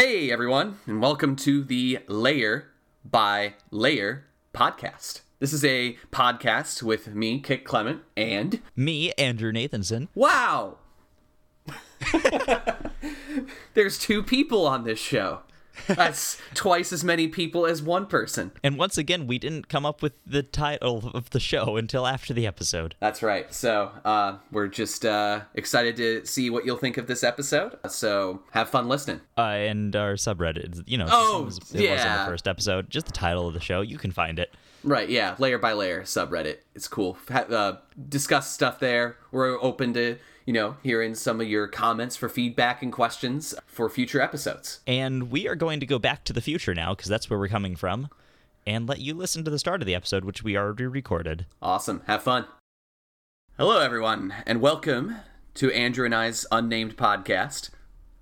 Hey, everyone, and welcome to the Layer by Layer podcast. This is a podcast with me, Kit Clement, and Me, Andrew Nathanson. wow! There's two people on this show. That's twice as many people as one person. And once again, we didn't come up with the title of the show until after the episode. That's right. So uh, we're just uh, excited to see what you'll think of this episode. So have fun listening. Uh, and our subreddit, you know, Oh, it was, it was in yeah. the first episode. Just the title of the show. You can find it. Right, yeah, layer by layer subreddit. It's cool. Ha- uh, discuss stuff there. We're open to, you know, hearing some of your comments for feedback and questions for future episodes. And we are going to go back to the future now, because that's where we're coming from, and let you listen to the start of the episode, which we already recorded. Awesome. Have fun. Hello, everyone, and welcome to Andrew and I's unnamed podcast.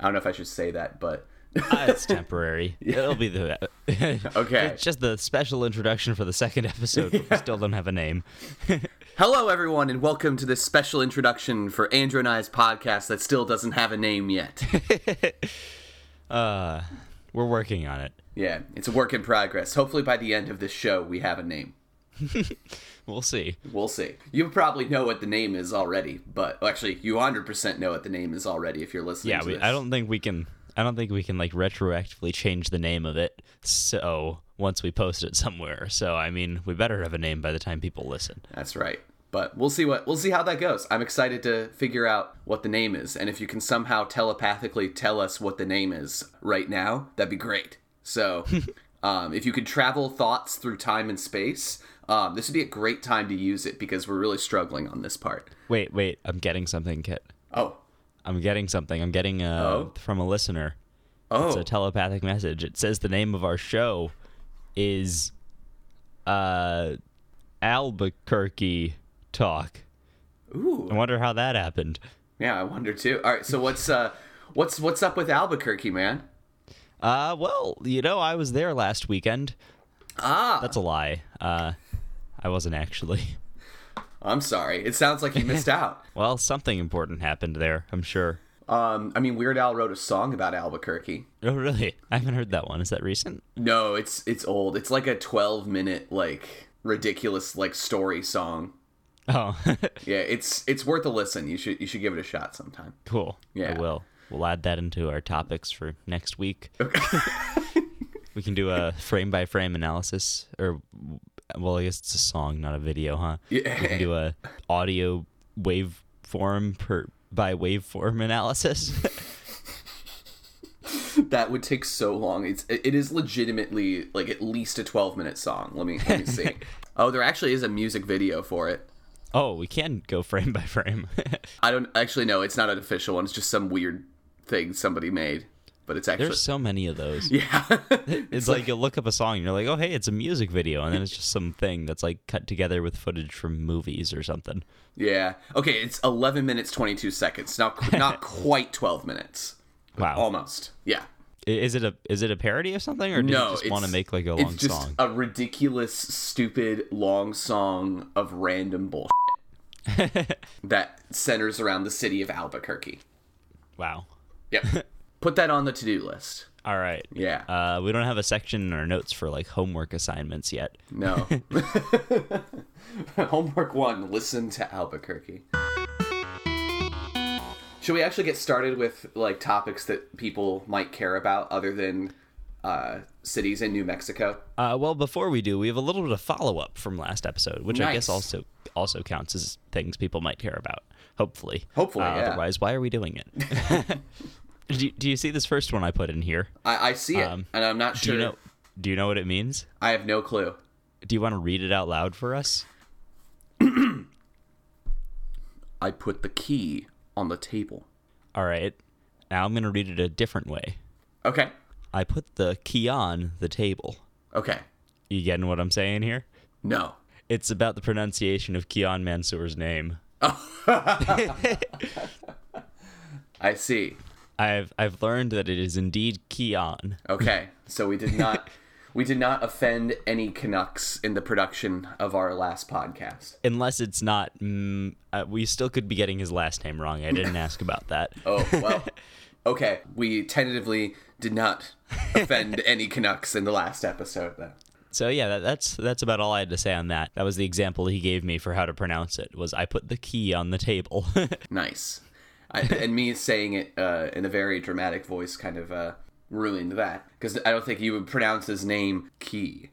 I don't know if I should say that, but Uh, it's temporary. It'll be the. Okay. It's just the special introduction for the second episode. but We still don't have a name. Hello, everyone, and welcome to this special introduction for Andrew and I's podcast that still doesn't have a name yet. Uh, we're working on it. yeah, it's a work in progress. Hopefully, by the end of this show, we have a name. We'll see. We'll see. You probably know what the name is already, but well, actually, you 100% know what the name is already if you're listening Yeah, to we, this. I don't think we can. I don't think we can like retroactively change the name of it. So once we post it somewhere, so I mean, we better have a name by the time people listen. That's right. But we'll see what we'll see how that goes. I'm excited to figure out what the name is, and if you can somehow telepathically tell us what the name is right now, that'd be great. So, um, if you could travel thoughts through time and space, um, this would be a great time to use it because we're really struggling on this part. Wait, wait, I'm getting something, Kit. Oh, I'm getting something. I'm getting uh Oh? from a listener. oh, It's a telepathic message. It says the name of our show is uh Albuquerque Talk. ooh, I wonder how that happened. yeah. I wonder too. All right, so what's uh, what's what's up with Albuquerque, man? Uh, well, you know, I was there last weekend. Ah, That's a lie. Uh, I wasn't actually. I'm sorry. It sounds like you missed out. Well, something important happened there, I'm sure. Um, I mean, Weird Al wrote a song about Albuquerque. Oh, really? I haven't heard that one. Is that recent? No, it's it's old. It's like a 12 minute like ridiculous like story song. Oh, Yeah, it's it's worth a listen. You should you should give it a shot sometime. cool. Yeah. I will. We'll add that into our topics for next week. Okay. we can do a frame by frame analysis, or well, I guess it's a song, not a video, huh? Yeah. We can do a audio waveform per by waveform analysis. that would take so long. It's it is legitimately like at least a 12 minute song. Let me let me see. oh, there actually is a music video for it. oh, we can go frame by frame. I don't actually know. It's not an official one. It's just some weird thing somebody made. But it's actually There's so many of those. yeah. It's like you look up a song and you're like, oh, hey, it's a music video. And then it's just some thing that's like cut together with footage from movies or something. Yeah. Okay, it's 11 minutes 22 seconds. Not not quite 12 minutes. Wow. Almost. Yeah. Is it a is it a parody of something or do No, you just want to make like a long it's just song? a ridiculous, stupid, long song of random bullshit that centers around the city of Albuquerque. wow. Yep. Put that on the to-do list. All right. Yeah. Uh, we don't have a section in our notes for like homework assignments yet. No. Homework one: listen to Albuquerque. Should we actually get started with like topics that people might care about other than uh, cities in New Mexico? Uh, well, before we do, we have a little bit of follow up from last episode, which I guess also also counts as things people might care about. Hopefully. Hopefully, Uh, yeah. Otherwise, why are we doing it? do, you- do you see this first one I put in here? I, I see it, Um, and I'm not Do sure. you know? Do you know what it means? I have no clue. Do you want to read it out loud for us? I put the key on the table. All right. Now I'm going to read it a different way. Okay. I put the key on the table. Okay. You getting what I'm saying here? No. It's about the pronunciation of Kian Mansour's name. I see. I've I've learned that it is indeed Kian. Okay. So we did not we did not offend any Canucks in the production of our last podcast. Unless it's not, mm, uh, we still could be getting his last name wrong. I didn't ask about that. Oh well. Okay, we tentatively did not offend any Canucks in the last episode, though. So yeah, that, that's that's about all I had to say on that. That was the example he gave me for how to pronounce it. Was I put the key on the table? nice. I, and me saying it uh, in a very dramatic voice kind of uh, ruined that because I don't think you would pronounce his name key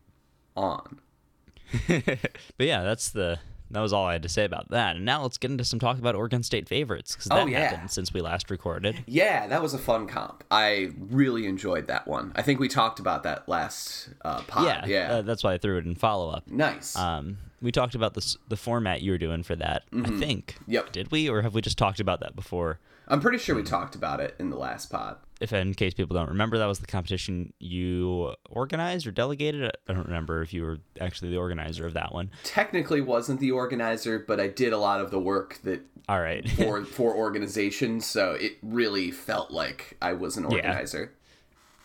on. but yeah, that's the that was all I had to say about that. And now let's get into some talk about Oregon State favorites because that oh, yeah. happened since we last recorded. Yeah, that was a fun comp. I really enjoyed that one. I think we talked about that last uh, pod. Yeah, yeah. Uh, that's why I threw it in follow up. Nice. Um, we talked about this the format you were doing for that. Mm-hmm. I think. Yep. Did we, or have we just talked about that before? I'm pretty sure we talked about it in the last pod. If in case people don't remember, that was the competition you organized or delegated. I don't remember if you were actually the organizer of that one. Technically, wasn't the organizer, but I did a lot of the work that. All right. for for organizations, so it really felt like I was an organizer.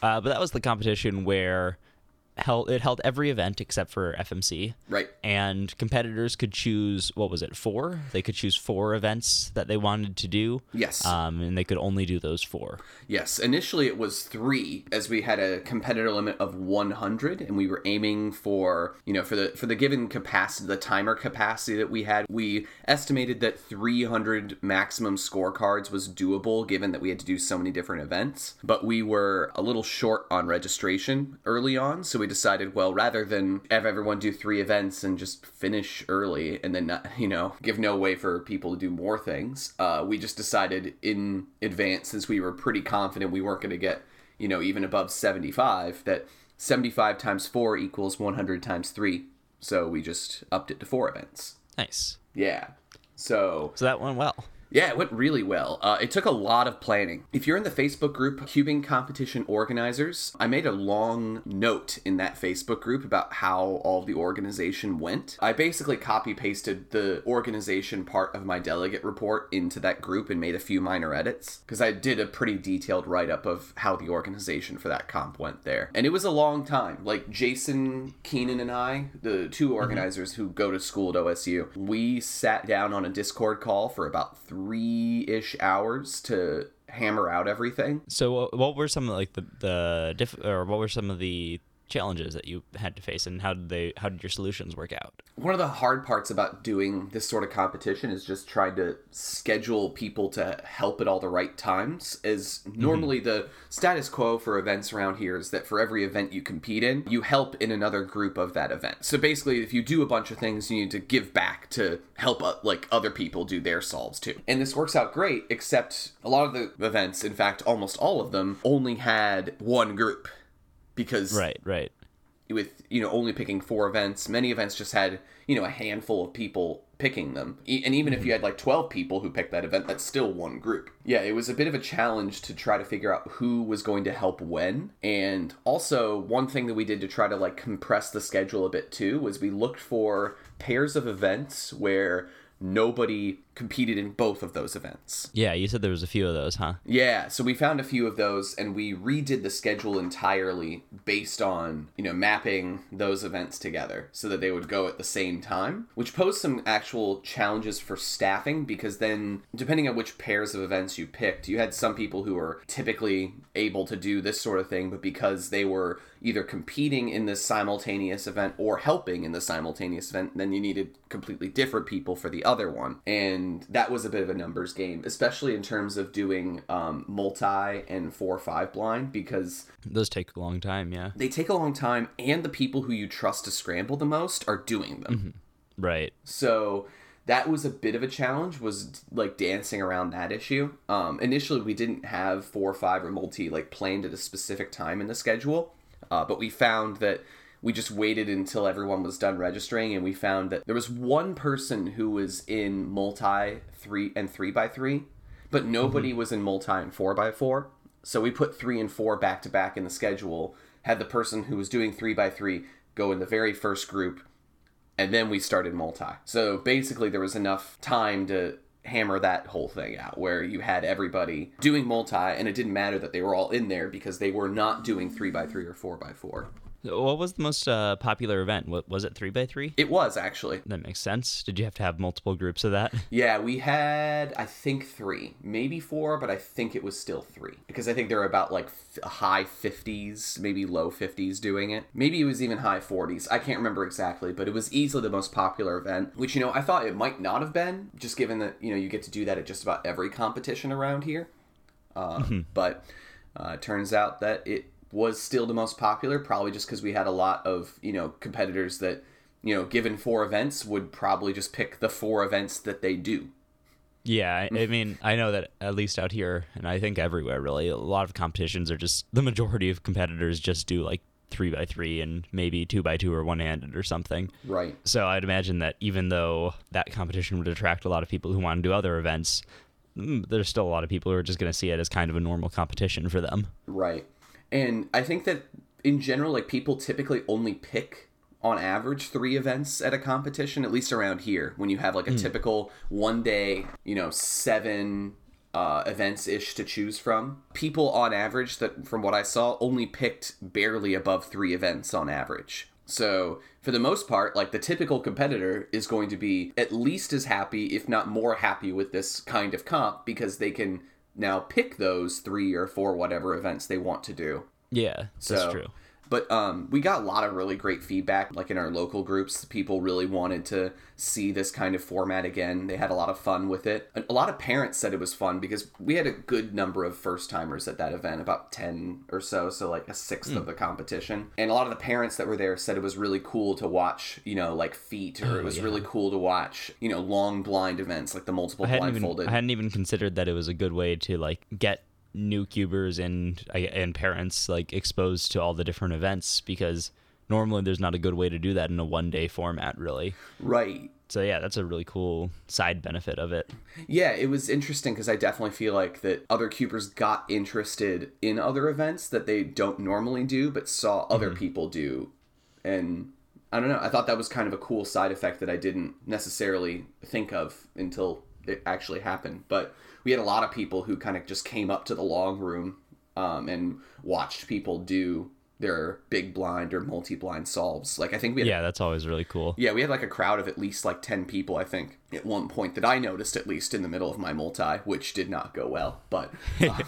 Yeah. Uh, but that was the competition where held it held every event except for FMC. Right. And competitors could choose what was it four? They could choose four events that they wanted to do. Yes. Um, and they could only do those four. Yes. Initially, it was three, as we had a competitor limit of 100, and we were aiming for you know for the for the given capacity, the timer capacity that we had, we estimated that 300 maximum scorecards was doable, given that we had to do so many different events. But we were a little short on registration early on, so we decided, well, rather than have everyone do three events and just finish early and then not, you know, give no way for people to do more things, uh, we just decided in advance, since we were pretty confident we weren't going to get, you know, even above 75, that 75 times 4 equals 100 times 3. So we just upped it to four events. Nice. Yeah. So. So that went well. Yeah, it went really well. Uh, it took a lot of planning. If you're in the Facebook group Cubing Competition Organizers, I made a long note in that Facebook group about how all the organization went. I basically copy pasted the organization part of my delegate report into that group and made a few minor edits because I did a pretty detailed write up of how the organization for that comp went there. And it was a long time. Like Jason Keenan and I, the two mm-hmm. organizers mm-hmm. who go to school at OSU, we sat down on a Discord call for about three three ish hours to hammer out everything. So, what were some of like the the diff- or what were some of the challenges that you had to face and how did they how did your solutions work out one of the hard parts about doing this sort of competition is just trying to schedule people to help at all the right times is mm-hmm. normally mm-hmm. the status quo for events around here is that for every event you compete in you help in another group of that event so basically if you do a bunch of things you need to give back to help uh, like other people do their solves too and this works out great except a lot of the events in fact almost all of them only had one group because right, right. With you know only picking four events, many events just had you know a handful of people picking them, and even if you had like twelve people who picked that event, that's still one group. Yeah, it was a bit of a challenge to try to figure out who was going to help when, and also one thing that we did to try to like compress the schedule a bit too was we looked for pairs of events where nobody competed in both of those events. Yeah, you said there was a few of those, huh? Yeah, so we found a few of those and we redid the schedule entirely based on, you know, mapping those events together so that they would go at the same time, which posed some actual challenges for staffing because then depending on which pairs of events you picked, you had some people who were typically able to do this sort of thing, but because they were either competing in this simultaneous event or helping in the simultaneous event, then you needed completely different people for the other one. And that was a bit of a numbers game, especially in terms of doing um, multi and four five blind because those take a long time, yeah. They take a long time, and the people who you trust to scramble the most are doing them. Mm-hmm. Right. So that was a bit of a challenge was like dancing around that issue um, initially we didn't have four or five or multi like planned at a specific time in the schedule uh, but we found that we just waited until everyone was done registering and we found that there was one person who was in multi three and three by three but nobody mm-hmm. was in multi and four by four. So we put three and four back to back in the schedule had the person who was doing three by three go in the very first group and then we started multi. So basically there was enough time to hammer that whole thing out where you had everybody doing multi and it didn't matter that they were all in there because they were not doing 3 by 3 or 4 by 4 What was the most uh, popular event? What was it? Three by three? It was actually. That makes sense. Did you have to have multiple groups of that? Yeah, we had I think three, maybe four, but I think it was still three because I think there were about like f- high fifties, maybe low fifties doing it. Maybe it was even high forties. I can't remember exactly, but it was easily the most popular event. Which you know I thought it might not have been, just given that you know you get to do that at just about every competition around here. Um, But uh, it turns out that it was still the most popular, probably just because we had a lot of you know competitors that you know given four events would probably just pick the four events that they do. Yeah, I, mean, I know that at least out here, and I think everywhere really, a lot of competitions are just the majority of competitors just do like three by three and maybe two by two or one handed or something. Right. So I'd imagine that even though that competition would attract a lot of people who want to do other events, mm, there's still a lot of people who are just going to see it as kind of a normal competition for them. Right. And I think that in general, like people typically only pick on average three events at a competition, at least around here, when you have like a typical one day, you know, seven uh, events ish to choose from. People on average, that from what I saw, only picked barely above three events on average. So, for the most part, like the typical competitor is going to be at least as happy, if not more happy, with this kind of comp because they can now pick those three or four whatever events they want to do. Yeah, that's true. But um, we got a lot of really great feedback, like in our local groups. People really wanted to see this kind of format again. They had a lot of fun with it. A lot of parents said it was fun because we had a good number of first timers at that event, about 10 or so, so like a sixth of the competition. And a lot of the parents that were there said it was really cool to watch, you know, like feet, or it was really cool to watch, you know, long blind events like the multiple I hadn't even blindfolded. I hadn't even considered that it was a good way to like get new cubers and and parents like exposed to all the different events because normally there's not a good way to do that in a one day format really. right. So yeah, that's a really cool side benefit of it. Yeah, it was interesting because I definitely feel like that other cubers got interested in other events that they don't normally do, but saw other mm-hmm. people do, and I don't know. I thought that was kind of a cool side effect that I didn't necessarily think of until it actually happened. But we had a lot of people who kind of just came up to the long room um, and watched people do their big blind or multi-blind solves. Like I think we had Yeah, that's always really cool. yeah, we had like a crowd of at least like 10 people, I think, at one point that I noticed, at least in the middle of my multi, which did not go well. But uh,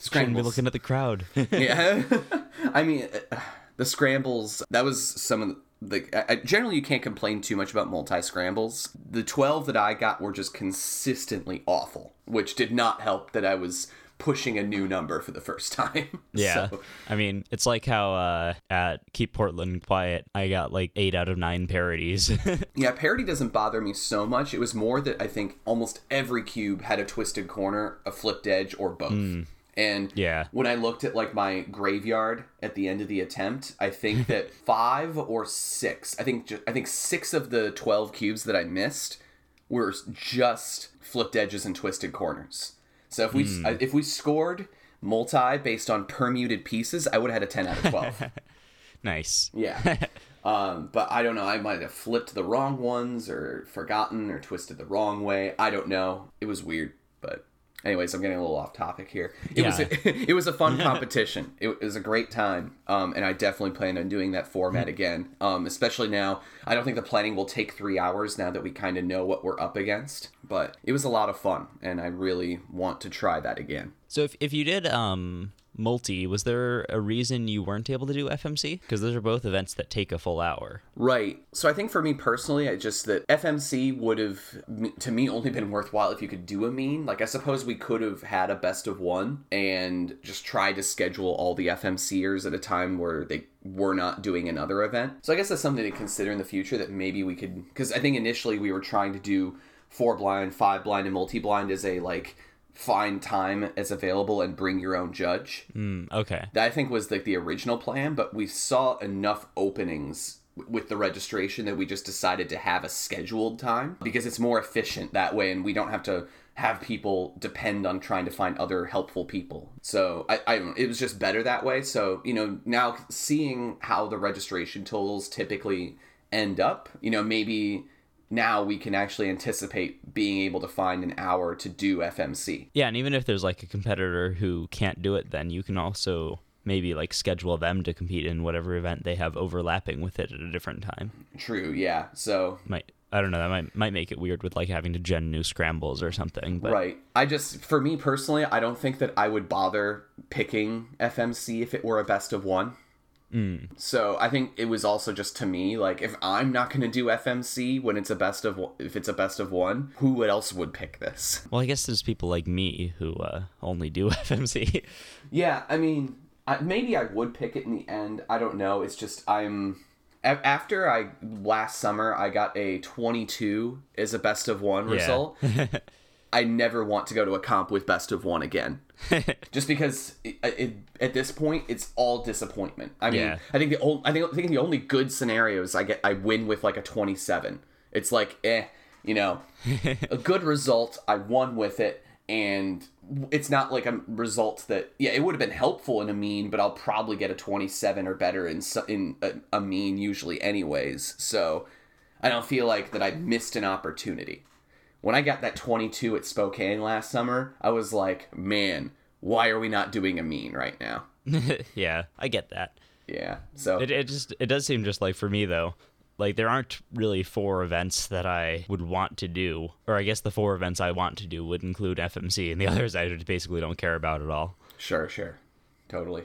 Shouldn't be looking at the crowd. yeah. I mean, uh, the scrambles, that was some of the. I, generally, you can't complain too much about multi scrambles. The 12 that I got were just consistently awful, which did not help that I was pushing a new number for the first time. Yeah. So- I mean, it's like how uh, at Keep Portland Quiet, I got like eight out of nine parities. Yeah, parity doesn't bother me so much. It was more that I think almost every cube had a twisted corner, a flipped edge, or both. And Yeah. when I looked at like my graveyard at the end of the attempt, I think that five or six, I think ju- I think six of the twelve cubes that I missed were just flipped edges and twisted corners. So if we if we scored multi based on permuted pieces, I would have had a ten out of twelve. nice. Yeah. um, but I don't know. I might have flipped the wrong ones or forgotten or twisted the wrong way. I don't know. It was weird. Anyways, I'm getting a little off topic here. It was a, it was a fun competition. It was a great time. Um, and I definitely plan on doing that format again. Um, especially now. I don't think the planning will take three hours now that we kind of know what we're up against. But it was a lot of fun, and I really want to try that again. So if, if you did um multi, was there a reason you weren't able to do FMC? Because those are both events that take a full hour. Right. So I think for me personally, I just that FMC would have to me only been worthwhile if you could do a mean. Like I suppose we could have had a best of one and just tried to schedule all the FMCers at a time where they were not doing another event. So I guess that's something to consider in the future that maybe we could because I think initially we were trying to do four blind, five blind, and multi blind as a like find time as available and bring your own judge Mm, okay. that I think was like the original plan, but we saw enough openings with the registration that we just decided to have a scheduled time because it's more efficient that way and we don't have to have people depend on trying to find other helpful people. So I, I it was just better that way. So, you know, now seeing how the registration totals typically end up, you know, maybe now we can actually anticipate being able to find an hour to do FMC. Yeah, and even if there's like a competitor who can't do it, then you can also maybe like schedule them to compete in whatever event they have overlapping with it at a different time. True, yeah. So Might I don't know, that might might make it weird with like having to gen new scrambles or something. But Right. I just, for me personally, I don't think that I would bother picking FMC if it were a best of one. So I think it was also just to me like if I'm not going to do FMC when it's a best of if it's a best of one, who else would pick this? well, I guess there's people like me who uh, only do FMC. Yeah, I mean, I, maybe I would pick it in the end. I don't know. It's just I'm a- after I last summer I got a 22 as a best of one result. I never want to go to a comp with best of one again. Just because it, it, at this point it's all disappointment. I mean, Yeah. I think the only, I think I think the only good scenarios I get I win with like a 27. It's like eh, you know, a good result. I won with it, and it's not like a result that yeah, it would have been helpful in a mean, but I'll probably get a 27 or better in in a, a mean usually anyways. So I don't feel like that I missed an opportunity. When I got that 22 at Spokane last summer, I was like, man, why are we not doing a mean right now? yeah, I get that. Yeah. So It, it just it does seem just like for me though, like there aren't really four events that I would want to do, or I guess the four events I want to do would include FMC, and the others I just basically don't care about at all. Sure, sure. Totally.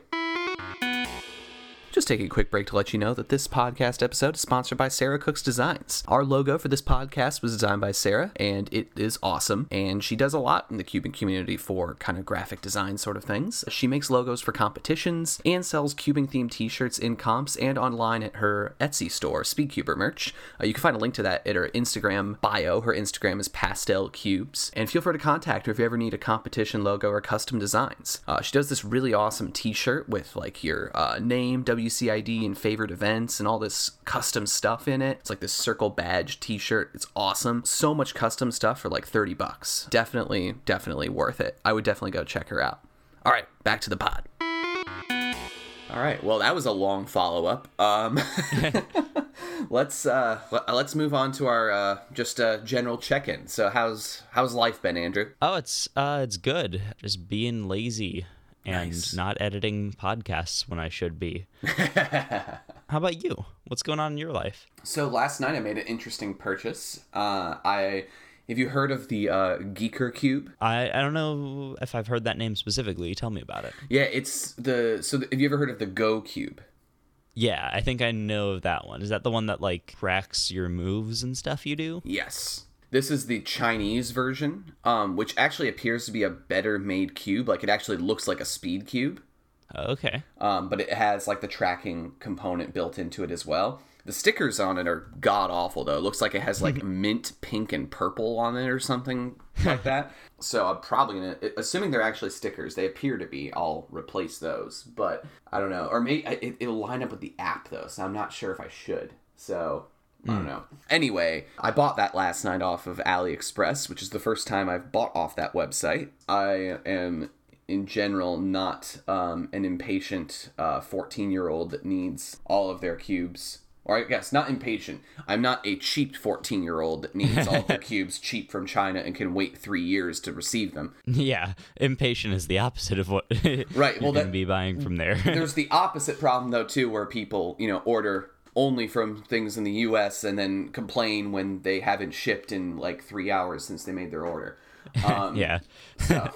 Just taking a quick break to let you know that this podcast episode is sponsored by Sarah Cook's Designs. Our logo for this podcast was designed by Sarah, and it is awesome. And she does a lot in the cubing community for kind of graphic design sort of things. She makes logos for competitions and sells Cuban themed t shirts in comps and online at her Etsy store, Speedcuber merch. Uh, you can find a link to that at her Instagram bio. Her Instagram is Pastel Cubes. And feel free to contact her if you ever need a competition logo or custom designs. Uh, she does this really awesome t shirt with like your uh, name, WCA ID, and favorite events, and all this custom stuff in it. It's like this circle badge t shirt. It's awesome. So much custom stuff for like 30 bucks. Definitely, definitely worth it. I would definitely go check her out. All right, back to the pod. All right. Well, that was a long follow up. Um, let's uh, let- let's move on to our uh, just uh, general check in. So, how's how's life been, Andrew? Oh, it's uh, it's good. Just being lazy and Nice. not editing podcasts when I should be. How about you? What's going on in your life? So last night I made an interesting purchase. Uh, I have you heard of the uh, GiiKER Cube? I I don't know if I've heard that name specifically. Tell me about it. Yeah, it's the so the, have you ever heard of the Go Cube? Yeah, I think I know of that one. Is that the one that like tracks your moves and stuff you do? Yes. This is the Chinese version, um, which actually appears to be a better made cube. Like it actually looks like a speed cube. Okay. um, but it has like the tracking component built into it as well. The stickers on it are god awful though. It looks like it has like mint, pink, and purple on it or something like that. So I'm probably gonna, assuming they're actually stickers, they appear to be. I'll replace those, but I don't know. Or maybe it, it'll line up with the app though, so I'm not sure if I should. So I don't know. Anyway, I bought that last night off of AliExpress, which is the first time I've bought off that website. I am in general not um, an impatient 14 year old that needs all of their cubes or i guess not impatient i'm not a cheap 14 year old that needs all of their cubes cheap from china and can wait three years to receive them Yeah, impatient is the opposite of what Right, well, you can that- be buying from there. there's the opposite problem though too where people you know order only from things in the us and then complain when they haven't shipped in like three hours since they made their order. Um, yeah. so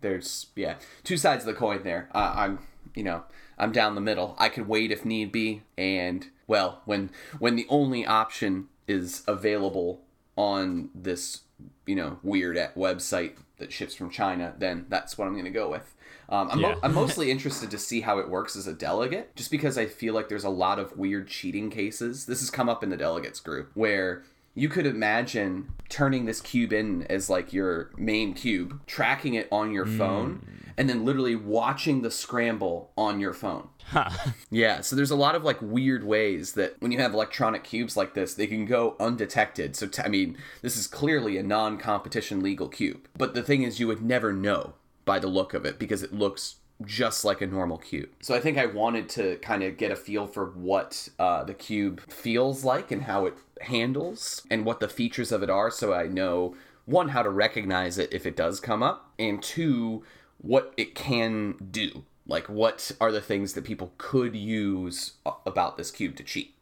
there's yeah. Two sides of the coin there. Uh, i'm you know i'm down the middle. I could wait if need be and well when when the only option is available on this you know weird website that ships from china then that's what i'm going to go with um, I'm, mo- I'm mostly interested to see how it works as a delegate just because i feel like there's a lot of weird cheating cases this has come up in the delegates group where you could imagine turning this cube in as like your main cube, tracking it on your phone, and then literally watching the scramble on your phone. Huh. Yeah, so there's a lot of like weird ways that when you have electronic cubes like this, they can go undetected. So, t- I mean, this is clearly a non competition legal cube. But the thing is, you would never know by the look of it because it looks just like a normal cube. So I think I wanted to kind of get a feel for what uh, the cube feels like and how it handles and what the features of it are so I know one how to recognize it if it does come up and two what it can do Like, what are the things that people could use about this cube to cheat?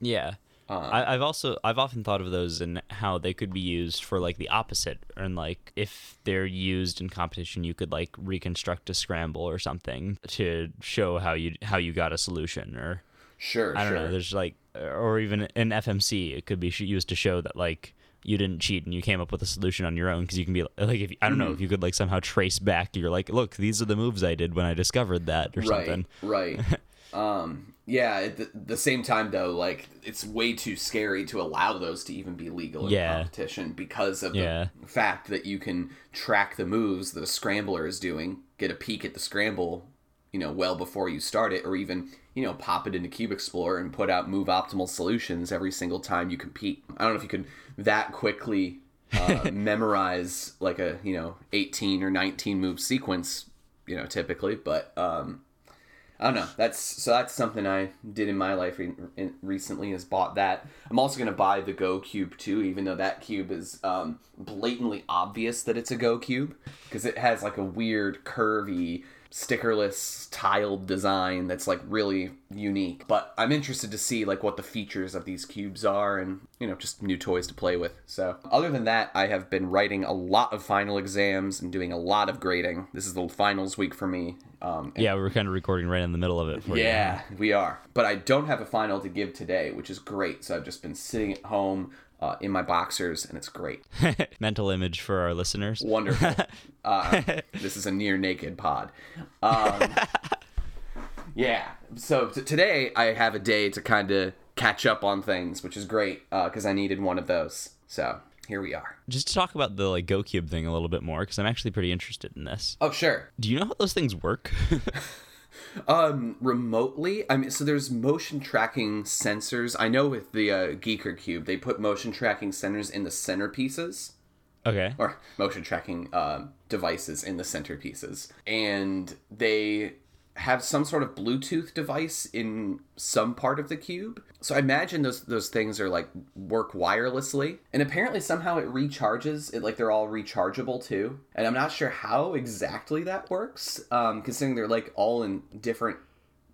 Yeah. I, I've also I've often thought of those and how they could be used for like the opposite, and like if they're used in competition, you could like reconstruct a scramble or something to show how you how you got a solution, or Sure, I don't sure. know. There's like, or even in FMC, it could be used to show that like you didn't cheat and you came up with a solution on your own because you can be like, if I don't know, if Mm-hmm. you could like somehow trace back, you're like, look, these are the moves I did when I discovered that or right, something. right. um, yeah. At the, the same time, though, like it's way too scary to allow those to even be legal in Yeah. competition because of Yeah. the fact that you can track the moves that a scrambler is doing, get a peek at the scramble, you know, well before you start it, or even you know, pop it into Cube Explorer and put out move optimal solutions every single time you compete. I don't know if you could that quickly uh, memorize like a you know 18 or 19 move sequence, you know, typically, but um, I don't know. That's so that's something I did in my life re- recently. Is bought that. I'm also gonna buy the Go Cube too, even though that cube is um, blatantly obvious that it's a Go Cube because it has like a weird curvy stickerless tiled design that's like really unique but i'm interested to see like what the features of these cubes are and you know just new toys to play with so other than that i have been writing a lot of final exams and doing a lot of grading this is the finals week for me um, Yeah, we're kind of recording right in the middle of it for you. yeah, we are. But I don't have a final to give today, which is great. So I've just been sitting at home uh, in my boxers, and it's great. Mental image for our listeners. Wonderful. uh, this is a near naked pod. Um, yeah. So t- today I have a day to kind of catch up on things, which is great because I needed one of those. So here we are. Just to talk about the like GoCube thing a little bit more, because I'm actually pretty interested in this. Oh, sure. Do you know how those things work? Um, remotely, I mean, so there's motion tracking sensors. I know with the uh, GiiKER Cube, they put motion tracking sensors in the centerpieces. okay. or motion tracking uh, devices in the centerpieces, and they have some sort of Bluetooth device in some part of the cube. So I imagine those those things are like work wirelessly, and apparently somehow it recharges. It like they're all rechargeable too, and I'm not sure how exactly that works, um, considering they're like all in different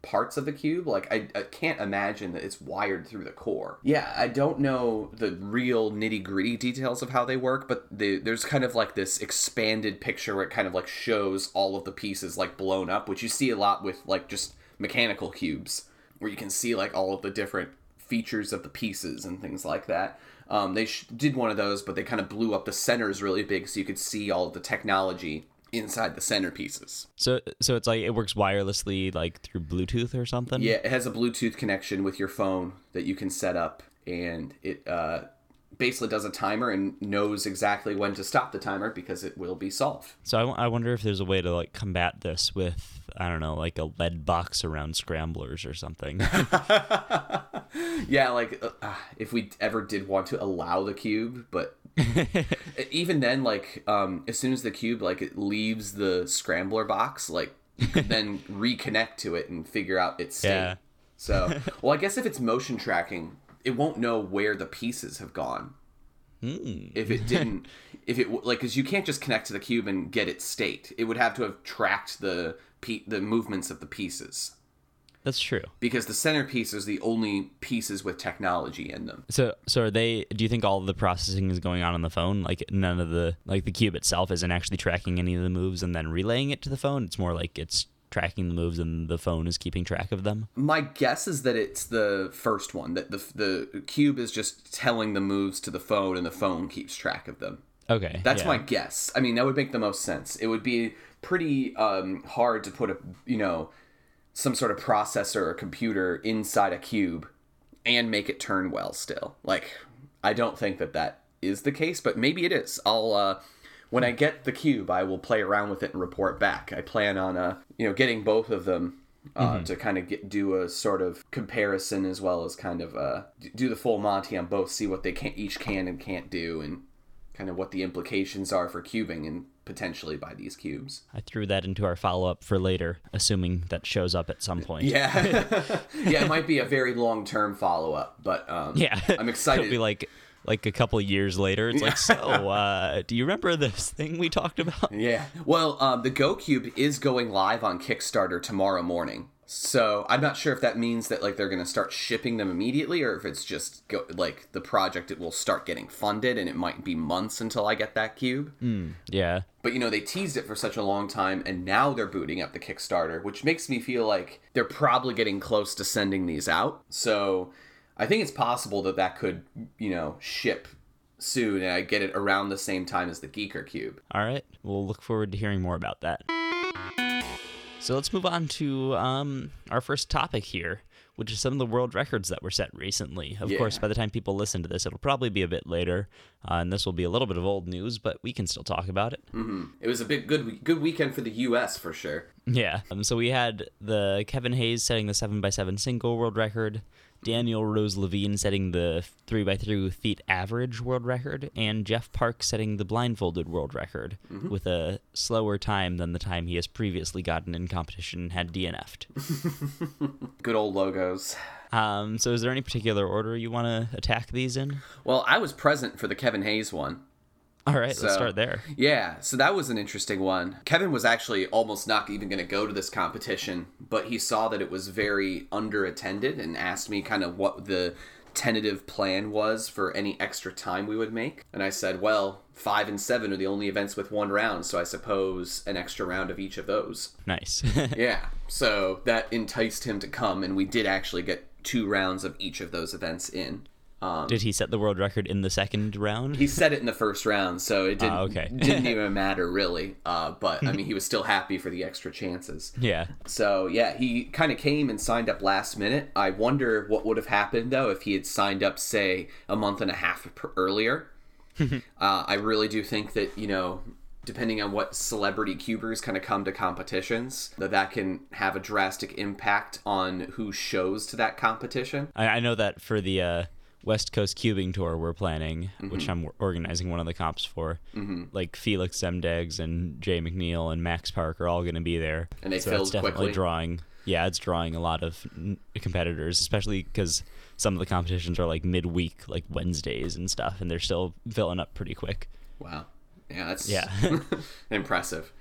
parts of the cube. Like I, I can't imagine that it's wired through the core. Yeah, I don't know the real nitty gritty details of how they work, but the, there's kind of like this expanded picture where it kind of like shows all of the pieces like blown up, which you see a lot with like just mechanical cubes, where you can see like all of the different features of the pieces and things like that. Um, they sh- did one of those, but they kind of blew up the centers really big so you could see all of the technology inside the centerpieces. So so it's like it works wirelessly, like through Bluetooth or something. Yeah, it has a Bluetooth connection with your phone that you can set up, and it uh, basically does a timer and knows exactly when to stop the timer because it will be solved. So I, w- I wonder if there's a way to like combat this with I don't know, like a lead box around scramblers or something. Yeah, like uh, if we ever did want to allow the cube, but even then, like um, as soon as the cube like it leaves the scrambler box, like then reconnect to it and figure out its state. Yeah. So, well, I guess if it's motion tracking, it won't know where the pieces have gone. Hmm. if it didn't if it like because you can't just connect to the cube and get its state it would have to have tracked the pe- the movements of the pieces That's true. because the centerpiece is the only pieces with technology in them So so are they? Do you think all of the processing is going on on the phone? Like none of the like the cube itself isn't actually tracking any of the moves and then relaying it to the phone. It's more like it's tracking the moves and the phone is keeping track of them. my guess is that it's the first one that the the cube is just telling the moves to the phone and the phone keeps track of them Okay, That's yeah. my guess. I mean, that would make the most sense. It would be pretty um, hard to put a, you know, some sort of processor or computer inside a cube and make it turn well still. Like, I don't think that that is the case, but maybe it is. I'll, uh, when I get the cube, I will play around with it and report back. I plan on, uh, you know, getting both of them uh, to kind of get do a sort of comparison as well as kind of uh, do the full Monty on both, see what they can each can and can't do, and kind of what the implications are for cubing and potentially by these cubes. I threw that into our follow up for later, assuming that shows up at some point. Yeah, yeah, it might be a very long term follow up, but um, yeah. I'm excited. It'll be like like a couple years later. It's like, so, uh, do you remember this thing we talked about? Yeah. Well, um, the Go Cube is going live on Kickstarter tomorrow morning. So I'm not sure if that means that like they're going to start shipping them immediately, or if it's just go, like the project it will start getting funded, and it might be months until I get that cube. Yeah. But you know they teased it for such a long time, and now they're booting up the Kickstarter, which makes me feel like they're probably getting close to sending these out. So I think it's possible that that could you know ship soon, and I get it around the same time as the GiiKER Cube. All right. We'll look forward to hearing more about that. So let's move on to um, our first topic here, which is some of the world records that were set recently. Of course, by the time people listen to this, it'll probably be a bit later, uh, and this will be a little bit of old news, but we can still talk about it. It was a big good good weekend for the U.S. for sure. Yeah. Um, so we had the Kevin Hayes setting the 7x7 single world record, Daniel Rose Levine setting the 3x3 feet average world record, and Jeff Park setting the blindfolded world record with a slower time than the time he has previously gotten in competition and had DNF'd. Good old logos. um, so is there any particular order you want to attack these in? Well, I was present for the Kevin Hayes one. All right, So- let's start there. Yeah, so that was an interesting one. Kevin was actually almost not even going to go to this competition, but he saw that it was very underattended and asked me kind of what the tentative plan was for any extra time we would make. And I said, well, five and seven are the only events with one round, so I suppose an extra round of each of those. Nice. Yeah, so that enticed him to come, and we did actually get two rounds of each of those events in. Um, Did he set the world record in the second round? he said it in the first round, so it didn't Ah, okay. didn't even matter really. Uh, but I mean, he was still happy for the extra chances. yeah. So yeah, he kind of came and signed up last minute. I wonder what would have happened though if he had signed up, say, a month and a half earlier. uh, I really do think that you know. Depending on what celebrity cubers kind of come to competitions, that that can have a drastic impact on who shows to that competition. I, I know that for the uh, West Coast Cubing tour we're planning, which mm-hmm. I'm organizing one of the comps for, mm-hmm. like Felix Zemdegs and Jay McNeil and Max Park are all going to be there. And they so filled it's definitely quickly? drawing. Yeah, it's drawing a lot of competitors, especially because some of the competitions are like midweek, like Wednesdays and stuff, and they're still filling up pretty quick. Wow. Yeah, that's Yeah. impressive.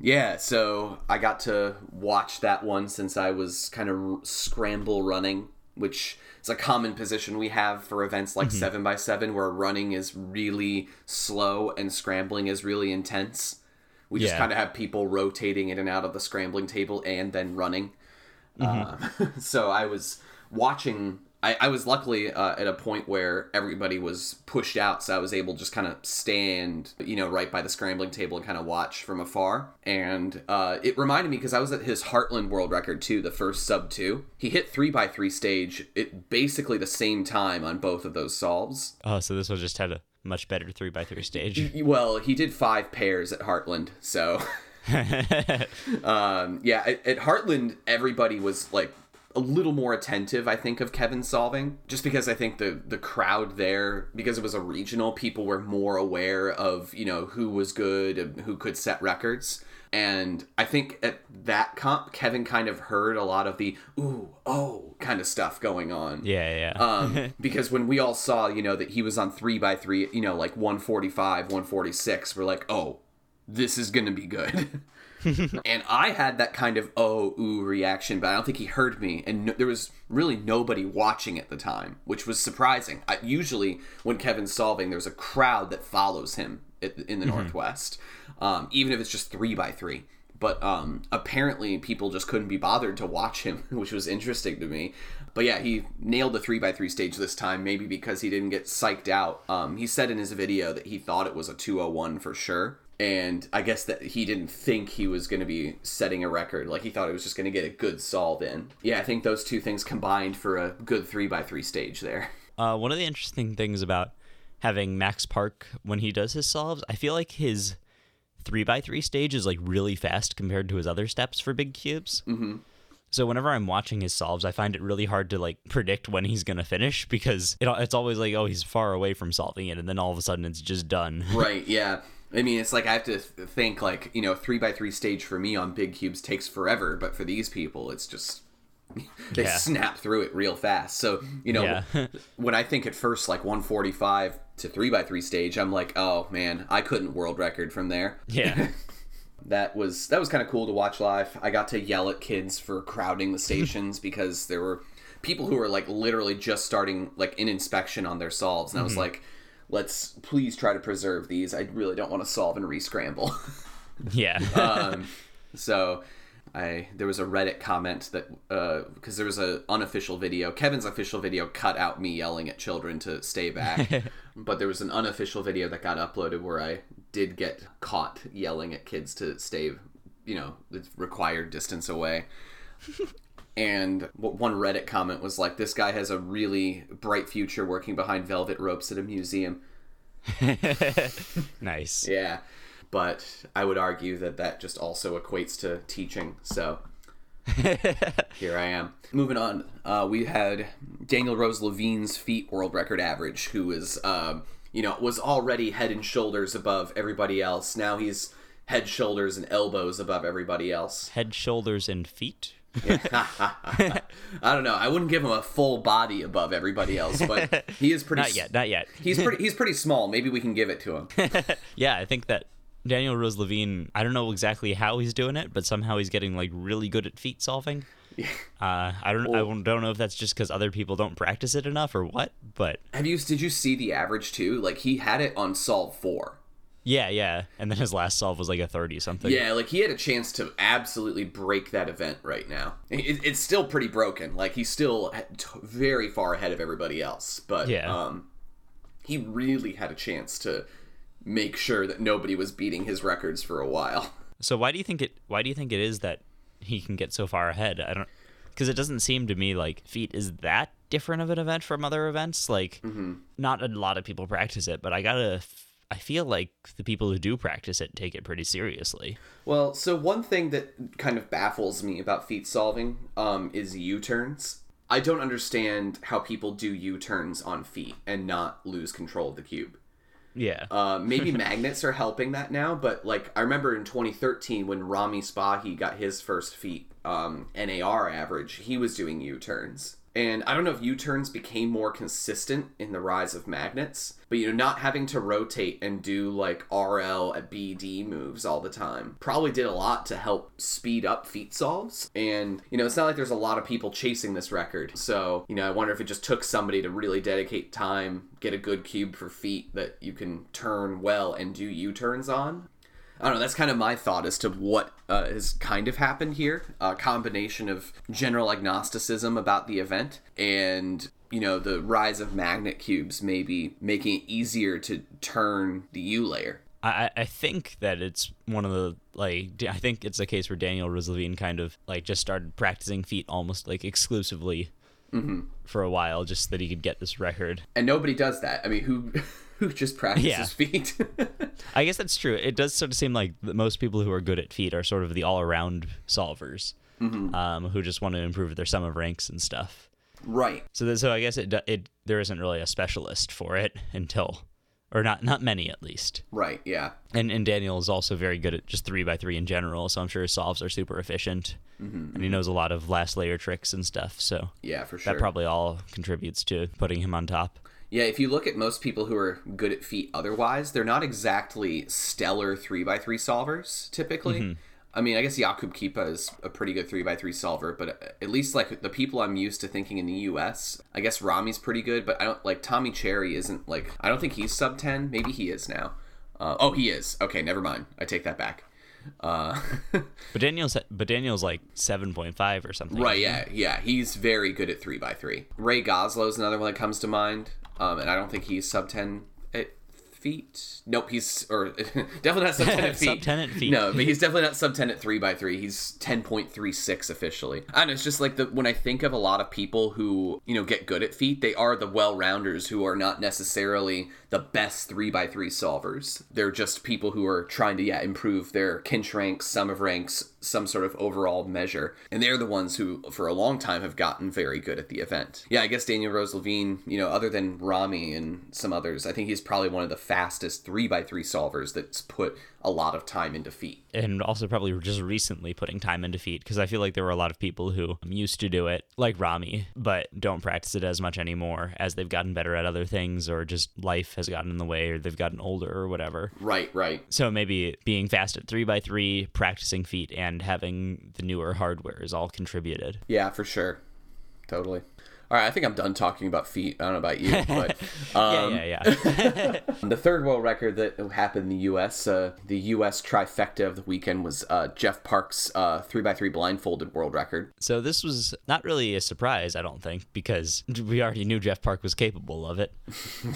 Yeah, so I got to watch that one since I was kind of scramble running, which is a common position we have for events like 7 by 7 where running is really slow and scrambling is really intense. We just Yeah. kind of have people rotating in and out of the scrambling table and then running. Um, so I was watching. I, I was luckily uh, at a point where everybody was pushed out, so I was able to just kind of stand, you know, right by the scrambling table and kind of watch from afar. And uh, it reminded me because I was at his Heartland World Record too, the first sub two. He hit three by three stage at basically the same time on both of those solves. Oh, so this one just had a much better three by three stage. Well, he did five pairs at Heartland, so um, yeah, at, at Heartland, everybody was like a little more attentive, I think, of Kevin solving, just because I think the the crowd there, because it was a regional, people were more aware of you know who was good and who could set records. And I think at that comp, Kevin kind of heard a lot of the ooh, oh kind of stuff going on yeah, yeah. um, because when we all saw, you know, that he was on three by three, you know, like 145, 146, we're like, oh, this is gonna be good. and I had that kind of oh ooh reaction, but I don't think he heard me, and no, there was really nobody watching at the time, which was surprising. I, usually, when Kevin's solving, there's a crowd that follows him at, in the Northwest, um, even if it's just three by three but um, apparently people just couldn't be bothered to watch him, which was interesting to me. But yeah, he nailed the three by three stage this time, maybe because he didn't get psyched out. Um, he said in his video that he thought it was a two hundred one for sure, and I guess that he didn't think he was going to be setting a record. Like he thought he was just going to get a good solve in. Yeah, I think those two things combined for a good three by three stage there. Uh, one of the interesting things about having Max Park when he does his solves, I feel like his three by three stage is like really fast compared to his other steps for big cubes. Mm-hmm. So whenever I'm watching his solves, I find it really hard to like predict when he's gonna finish because it, it's always like, oh, he's far away from solving it, and then all of a sudden it's just done. right yeah i mean it's like i have to think like you know three by three stage for me on big cubes takes forever but for these people it's just they Yeah. snap through it real fast. So you know, Yeah. when I think at first like 145 to three by three stage, I'm like, oh man, I couldn't world record from there. Yeah. that was that was kind of cool to watch live. I got to yell at kids for crowding the stations because there were people who were like literally just starting like an inspection on their solves, and I was mm-hmm. like, let's please try to preserve these. I really don't want to solve and rescramble. Yeah. um, so I there was a Reddit comment that because there was an unofficial video, Kevin's official video cut out me yelling at children to stay back, but there was an unofficial video that got uploaded where I did get caught yelling at kids to stay, you know, the required distance away. And one Reddit comment was like, "This guy has a really bright future working behind velvet ropes at a museum." nice. Yeah, but I would argue that that just also equates to teaching. So here I am. Moving on, uh, we had Daniel Rose Levine's feet world record average, who is, um, you know, was already head and shoulders above everybody else. Now he's head, shoulders, and elbows above everybody else. Head, shoulders, and feet. I don't know. I wouldn't give him a full body above everybody else, but he is pretty. Not yet. Not yet. He's pretty. He's pretty small. Maybe we can give it to him. yeah, I think that Daniel Rose Levine. I don't know exactly how he's doing it, but somehow he's getting like really good at feet solving. Uh, I don't. I don't know if that's just because other people don't practice it enough or what. But Have you? Did you see the average too? Like he had it on solve four. Yeah, yeah. And then his last solve was like a thirty something. Yeah, like he had a chance to absolutely break that event right now. It, it's still pretty broken. Like he's still very far ahead of everybody else, but Yeah. um, he really had a chance to make sure that nobody was beating his records for a while. So why do you think it? Why do you think it is that he can get so far ahead? I don't. Because it doesn't seem to me like feet is that different of an event from other events. Like, not a lot of people practice it, but I gotta. I feel like the people who do practice it take it pretty seriously. Well, so one thing that kind of baffles me about feet solving um, is U-turns. I don't understand how people do U-turns on feet and not lose control of the cube. Yeah. Uh, maybe magnets are helping that now, but like I remember in 2013 when Rami Sbahi got his first feet um, NAR average, he was doing U-turns. And I don't know if U-turns became more consistent in the rise of magnets, but you know, not having to rotate and do like RL at BD moves all the time probably did a lot to help speed up feet solves. And you know, it's not like there's a lot of people chasing this record. So, you know, I wonder if it just took somebody to really dedicate time, get a good cube for feet that you can turn well and do U-turns on. I don't know. That's kind of my thought as to what uh, has kind of happened here. A combination of general agnosticism about the event and you know the rise of magnet cubes maybe making it easier to turn the U layer. I, I think that it's one of the like I think it's a case where Daniel Rose Levine kind of like just started practicing feet almost like exclusively for a while just so that he could get this record. And nobody does that. I mean, who who just practices Yeah. feet? I guess that's true. It does sort of seem like most people who are good at feet are sort of the all-around solvers, mm-hmm. um, who just want to improve their sum of ranks and stuff. right. So, so I guess it, it there isn't really a specialist for it until, or not not many at least. Right. Yeah. And and Daniel is also very good at just three by three in general, so I'm sure his solves are super efficient, mm-hmm, and he mm-hmm. knows a lot of last layer tricks and stuff. So Yeah, for sure. that probably all contributes to putting him on top. Yeah, if you look at most people who are good at feet otherwise, they're not exactly stellar 3x3 solvers, typically. I mean, I guess Jakub Kipa is a pretty good 3x3 solver, but at least like the people I'm used to thinking in the US, I guess Rami's pretty good, but I don't like Tommy Cherry isn't like, I don't think he's sub 10. Maybe he is now. Uh, oh, he is. Okay, never mind. I take that back. Uh, But Daniel's but Daniel's like seven point five or something. Right, yeah, yeah. He's very good at 3x3. Ray Goslow's another one that comes to mind. Um, and I don't think he's sub 10 feet. Nope, he's, or definitely not sub 10 at feet. Sub 10 at feet. No, but he's definitely not sub 10 at three by three. He's 10.36 officially. I don't know, it's just like the, when I think of a lot of people who, you know, get good at feet, they are the well rounders who are not necessarily the best 3x3 solvers. They're just people who are trying to, yeah, improve their kinch ranks, sum of ranks, some sort of overall measure. And they're the ones who, for a long time, have gotten very good at the event. Yeah, I guess Daniel Rose Levine, you know, other than Rami and some others, I think he's probably one of the fastest 3x3 solvers that's put a lot of time into feet. And also probably just recently putting time into feet because I feel like there were a lot of people who um, used to do it, like Rami, but don't practice it as much anymore as they've gotten better at other things or just life has gotten in the way or they've gotten older or whatever. Right, right. So maybe being fast at three by three, practicing feet, and having the newer hardware is all contributed. Yeah, for sure. Totally. All right, I think I'm done talking about feet. I don't know about you, but um, yeah, yeah, yeah. the third world record that happened in the U.S., uh, the U.S. trifecta of the weekend was uh, Jeff Park's uh, three x three blindfolded world record. so this was not really a surprise, I don't think, because we already knew Jeff Park was capable of it.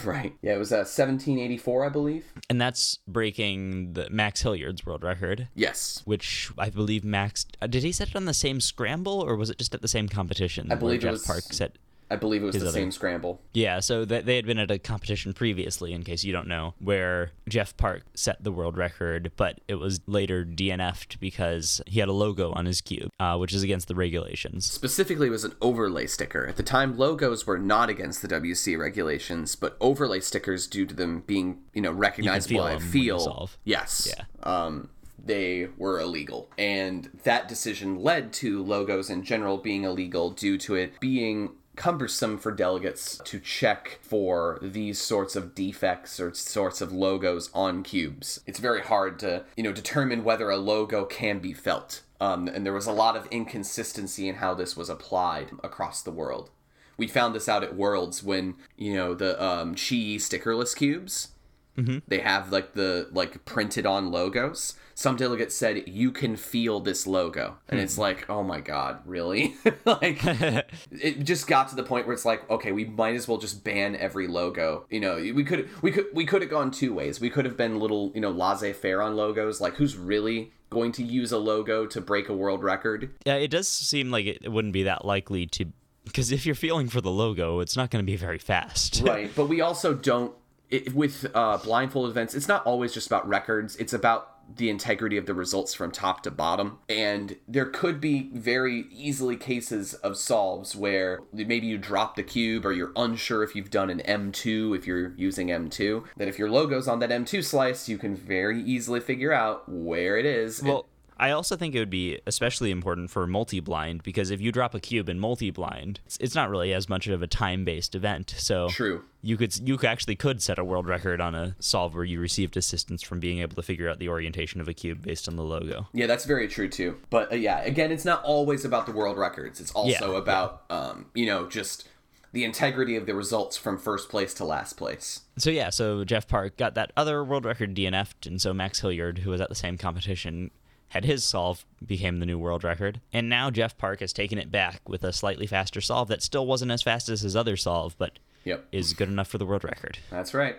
Right. Yeah, it was uh, 1784, I believe. And that's breaking the Max Hilliard's world record. Yes. which I believe Max uh, did he set it on the same scramble or was it just at the same competition? I believe it Jeff was- Park set. I believe it was the other- same scramble. Yeah, so that they had been at a competition previously, in case you don't know, where Jeff Park set the world record, but it was later DNF'd because he had a logo on his cube, uh, which is against the regulations. Specifically, it was an overlay sticker. At the time, logos were not against the WCA regulations, but overlay stickers, due to them being, you know, recognizable feel by 'em when you feel, solve. yes, Yeah. um, they were illegal. And that decision led to logos in general being illegal due to it being cumbersome for delegates to check for these sorts of defects or sorts of logos on cubes. It's very hard to, you know, determine whether a logo can be felt. Um, and there was a lot of inconsistency in how this was applied across the world. We found this out at Worlds when, you know, the um, Chi stickerless cubes, Mm-hmm. they have like the like printed on logos. Some delegates said you can feel this logo, and hmm. it's like, oh my god, really? like, it just got to the point where it's like, okay, we might as well just ban every logo. You know, we could we could we could have gone two ways. We could have been little, you know, laissez faire on logos. Like, who's really going to use a logo to break a world record? Yeah, it does seem like it wouldn't be that likely to, because if you're feeling for the logo, it's not going to be very fast. right but we also don't it, with uh, blindfold events it's not always just about records. It's about the integrity of the results from top to bottom. And there could be very easily cases of solves where maybe you drop the cube or you're unsure if you've done an m2 if you're using m2 that if your logo's on that m2 slice you can very easily figure out where it is. Well, I also think it would be especially important for multi-blind because if you drop a cube in multi-blind, it's, it's not really as much of a time-based event. So True. you could you actually could set a world record on a solve where you received assistance from being able to figure out the orientation of a cube based on the logo. Yeah, that's very true too. But uh, yeah, again, it's not always about the world records. It's also Yeah, about um, you know, just the integrity of the results from first place to last place. So yeah, so Jeff Park got that other world record DNF'd, and so Max Hilliard, who was at the same competition, had his solve became the new world record. And now Jeff Park has taken it back with a slightly faster solve that still wasn't as fast as his other solve, but Yep. is good enough for the world record. That's right.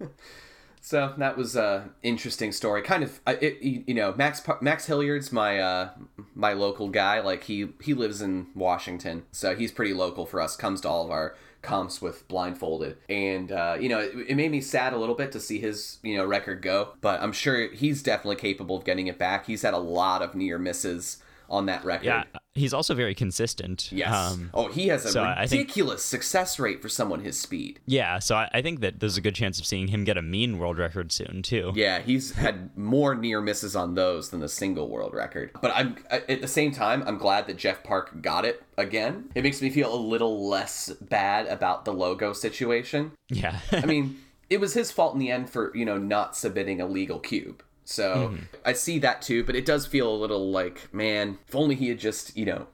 so that was a interesting story. Kind of, it, you you know, Max Max Hilliard's my uh, my local guy. Like he he lives in Washington, so he's pretty local for us. Comes to all of our comps with blindfolded, and uh, you know, it, it made me sad a little bit to see his you know record go. But I'm sure he's definitely capable of getting it back. He's had a lot of near misses on that record. Yeah, he's also very consistent. Yes. Um, oh, he has a so I think- ridiculous success rate for someone his speed. yeah, so I, I think that there's a good chance of seeing him get a mean world record soon too. Yeah, he's had more near misses on those than the single world record. But I'm at the same time, I'm glad that Jeff Park got it again. It makes me feel a little less bad about the logo situation. Yeah. I mean, it was his fault in the end for, you know, not submitting a legal cube. So I see that too, but it does feel a little like, man, if only he had just, you know,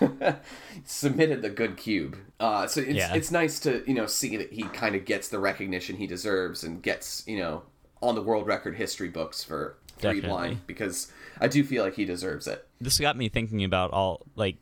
submitted the good cube. Uh, so it's Yeah. it's nice to you know see that he kind of gets the recognition he deserves and gets you know on the world record history books for three Definitely. blind because I do feel like he deserves it. this got me thinking about all like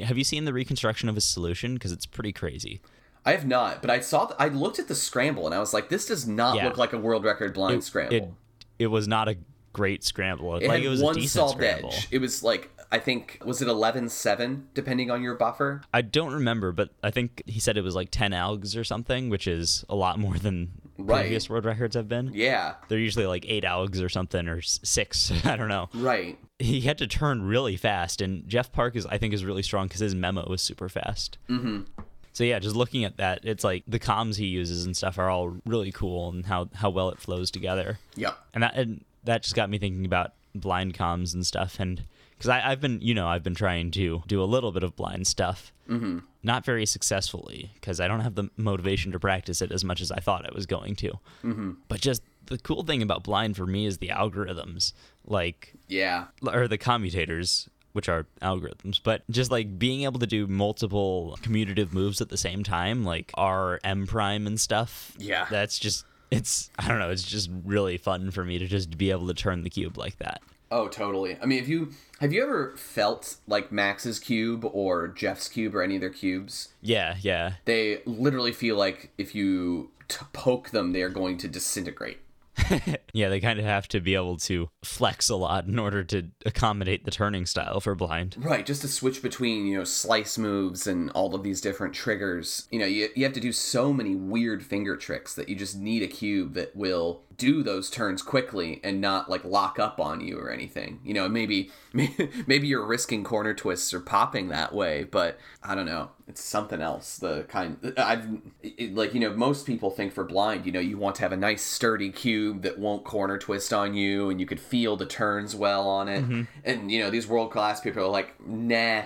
have you seen the reconstruction of his solution because it's pretty crazy. I have not, but I saw th- I looked at the scramble and I was like, this does not Yeah. look like a world record blind scramble. It it was not a great scramble. It like it was one a decent solved scramble. edge. It was like I think was it 11-7 depending on your buffer. I don't remember, but I think he said it was like 10 algs or something, which is a lot more than Right. previous world records have been. Yeah, They're usually like 8 algs or something or 6, I don't know. right. He had to turn really fast and Jeff Park is I think is really strong cuz his memo was super fast. Mhm. So yeah, just looking at that, it's like the comms he uses and stuff are all really cool and how how well it flows together. Yep. And that and that just got me thinking about blind comms and stuff, and because I've been, you know, I've been trying to do a little bit of blind stuff, mm-hmm. not very successfully because I don't have the motivation to practice it as much as I thought I was going to. Mm-hmm. But just the cool thing about blind for me is the algorithms, like yeah, or the commutators which are algorithms, but just like being able to do multiple commutative moves at the same time, like R M prime and stuff. Yeah. That's just it's I don't know, it's just really fun for me to just be able to turn the cube like that. Oh, totally. I mean, if you have you ever felt like Max's cube or Jeff's cube or any of their cubes? Yeah, yeah. They literally feel like if you t- poke them, they are going to disintegrate. yeah, they kind of have to be able to flex a lot in order to accommodate the turning style for blind. Right, just to switch between, you know, slice moves and all of these different triggers. You know, you, you have to do so many weird finger tricks that you just need a cube that will do those turns quickly and not like lock up on you or anything. You know, maybe maybe you're risking corner twists or popping that way, but I don't know. It's something else. The kind I've it, like you know most people think for blind, you know, you want to have a nice sturdy cube that won't corner twist on you and you could feel the turns well on it. Mm-hmm. And you know, these world class people are like, "Nah,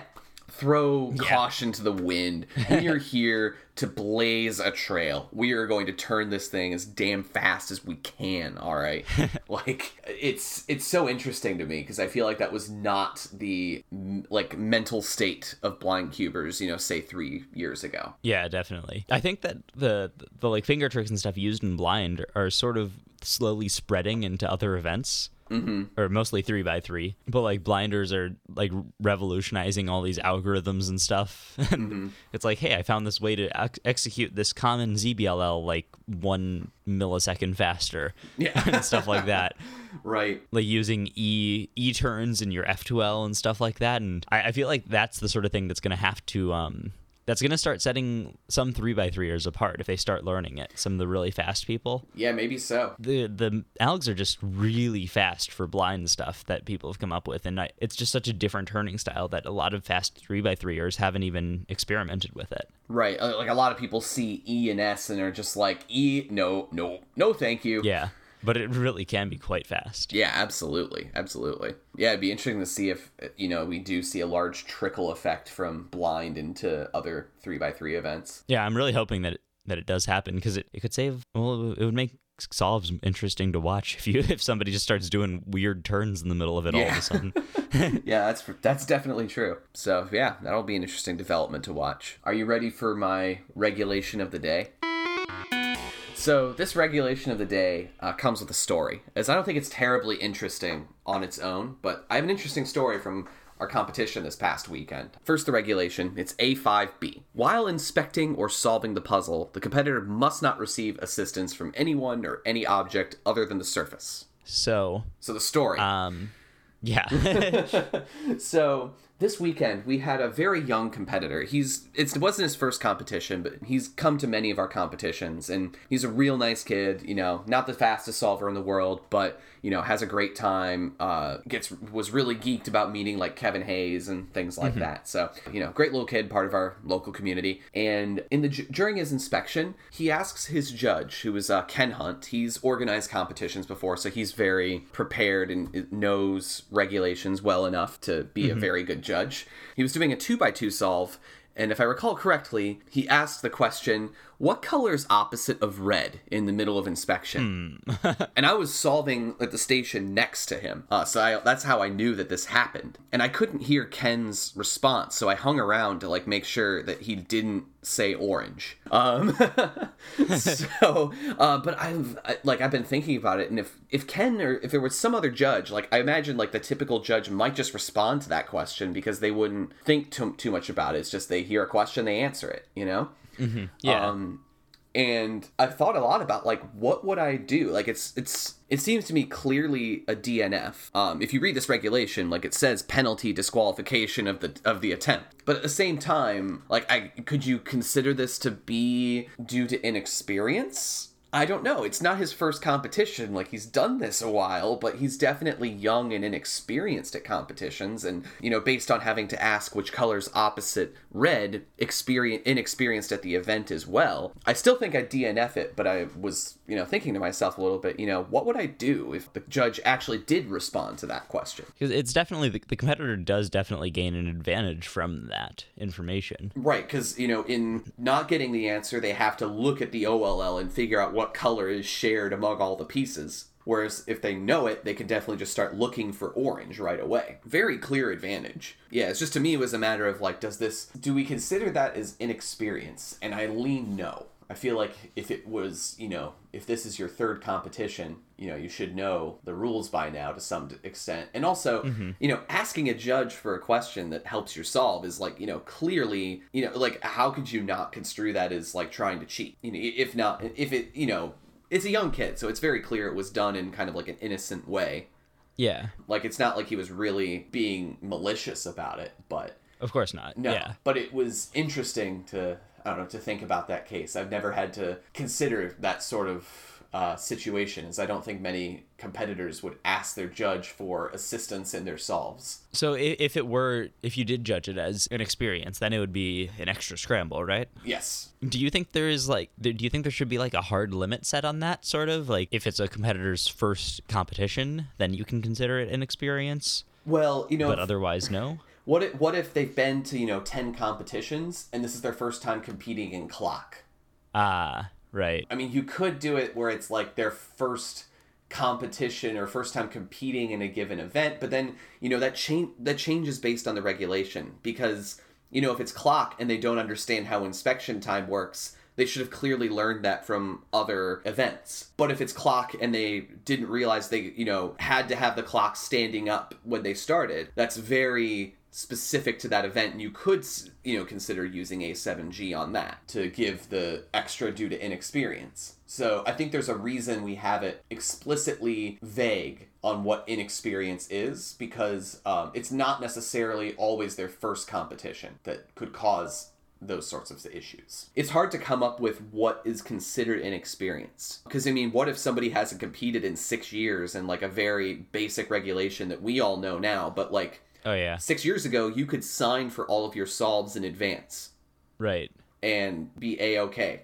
throw yeah. caution to the wind. We are here to blaze a trail. We are going to turn this thing as damn fast as we can, all right? like it's it's so interesting to me because I feel like that was not the like mental state of blind cubers, you know, say 3 years ago. Yeah, definitely. I think that the the like finger tricks and stuff used in blind are sort of slowly spreading into other events mm-hmm. or mostly three by three. But like blinders are like revolutionizing all these algorithms and stuff. mm-hmm. It's like, hey, I found this way to ex- execute this common ZBLL like one millisecond faster, yeah, and stuff like that. right, like using e e turns in your F2L and stuff like that. And I, I feel like that's the sort of thing that's going to have to um that's going to start setting some three by threeers apart if they start learning it. Some of the really fast people. Yeah, maybe so. The the algs are just really fast for blind stuff that people have come up with, and I, it's just such a different turning style that a lot of fast three by threeers haven't even experimented with it. Right, uh, like a lot of people see E and S and are just like E, no, no, no, thank you. Yeah but it really can be quite fast. Yeah, absolutely, absolutely. Yeah, it'd be interesting to see if you know we do see a large trickle effect from blind into other three by three events. Yeah, I'm really hoping that it, that it does happen because it, it could save. Well, it would make solves interesting to watch if you if somebody just starts doing weird turns in the middle of it yeah. all of a sudden. yeah, that's that's definitely true. So yeah, that'll be an interesting development to watch. Are you ready for my regulation of the day? So this regulation of the day uh, comes with a story, as I don't think it's terribly interesting on its own, but I have an interesting story from our competition this past weekend. First, the regulation it's A5B. While inspecting or solving the puzzle, the competitor must not receive assistance from anyone or any object other than the surface. So, so the story. Um, yeah. so this weekend we had a very young competitor. He's it wasn't his first competition, but he's come to many of our competitions, and he's a real nice kid. You know, not the fastest solver in the world, but you know has a great time. Uh, gets was really geeked about meeting like Kevin Hayes and things like mm-hmm. that. So you know, great little kid, part of our local community. And in the during his inspection, he asks his judge, who is uh, Ken Hunt. He's organized competitions before, so he's very prepared and knows regulations well enough to be mm-hmm. a very good judge. He was doing a two by two solve, and if I recall correctly, he asked the question, what color is opposite of red in the middle of inspection? Hmm. and I was solving at the station next to him. Uh, so I, that's how I knew that this happened. And I couldn't hear Ken's response, so I hung around to like make sure that he didn't say orange. Um, so, uh, but I've I, like I've been thinking about it, and if if Ken or if there was some other judge, like I imagine like the typical judge might just respond to that question because they wouldn't think too, too much about it. It's just they hear a question, they answer it, you know. Mm-hmm. Yeah. Um, and I've thought a lot about like what would I do? Like it's it's it seems to me clearly a DNF. Um, if you read this regulation, like it says penalty disqualification of the of the attempt. But at the same time, like I could you consider this to be due to inexperience? I don't know. It's not his first competition. Like he's done this a while, but he's definitely young and inexperienced at competitions. And you know, based on having to ask which color's opposite red, experience inexperienced at the event as well. I still think I'd DNF it, but I was you know thinking to myself a little bit. You know, what would I do if the judge actually did respond to that question? Because it's definitely the, the competitor does definitely gain an advantage from that information. Right, because you know, in not getting the answer, they have to look at the OLL and figure out what color is shared among all the pieces. Whereas if they know it, they can definitely just start looking for orange right away. Very clear advantage. Yeah, it's just to me it was a matter of like, does this do we consider that as inexperience? And I lean no. I feel like if it was, you know, if this is your third competition, you know, you should know the rules by now to some extent. And also, mm-hmm. you know, asking a judge for a question that helps you solve is like, you know, clearly, you know, like how could you not construe that as like trying to cheat? You know, if not, if it, you know, it's a young kid, so it's very clear it was done in kind of like an innocent way. Yeah. Like it's not like he was really being malicious about it, but of course not. No, yeah. but it was interesting to I don't know to think about that case. I've never had to consider that sort of uh, situations. I don't think many competitors would ask their judge for assistance in their solves. So if it were, if you did judge it as an experience, then it would be an extra scramble, right? Yes. Do you think there is like, do you think there should be like a hard limit set on that sort of? Like if it's a competitor's first competition, then you can consider it an experience? Well, you know. But otherwise, no? What if, what if they've been to, you know, 10 competitions and this is their first time competing in clock? Ah, right. I mean, you could do it where it's like their first competition or first time competing in a given event, but then, you know, that change that changes based on the regulation because, you know, if it's clock and they don't understand how inspection time works, they should have clearly learned that from other events. But if it's clock and they didn't realize they, you know, had to have the clock standing up when they started, that's very specific to that event you could you know consider using a7g on that to give the extra due to inexperience so i think there's a reason we have it explicitly vague on what inexperience is because um, it's not necessarily always their first competition that could cause those sorts of issues. It's hard to come up with what is considered inexperience. Because, I mean, what if somebody hasn't competed in six years and like a very basic regulation that we all know now, but like Oh yeah. Six years ago, you could sign for all of your solves in advance. Right. And be a okay.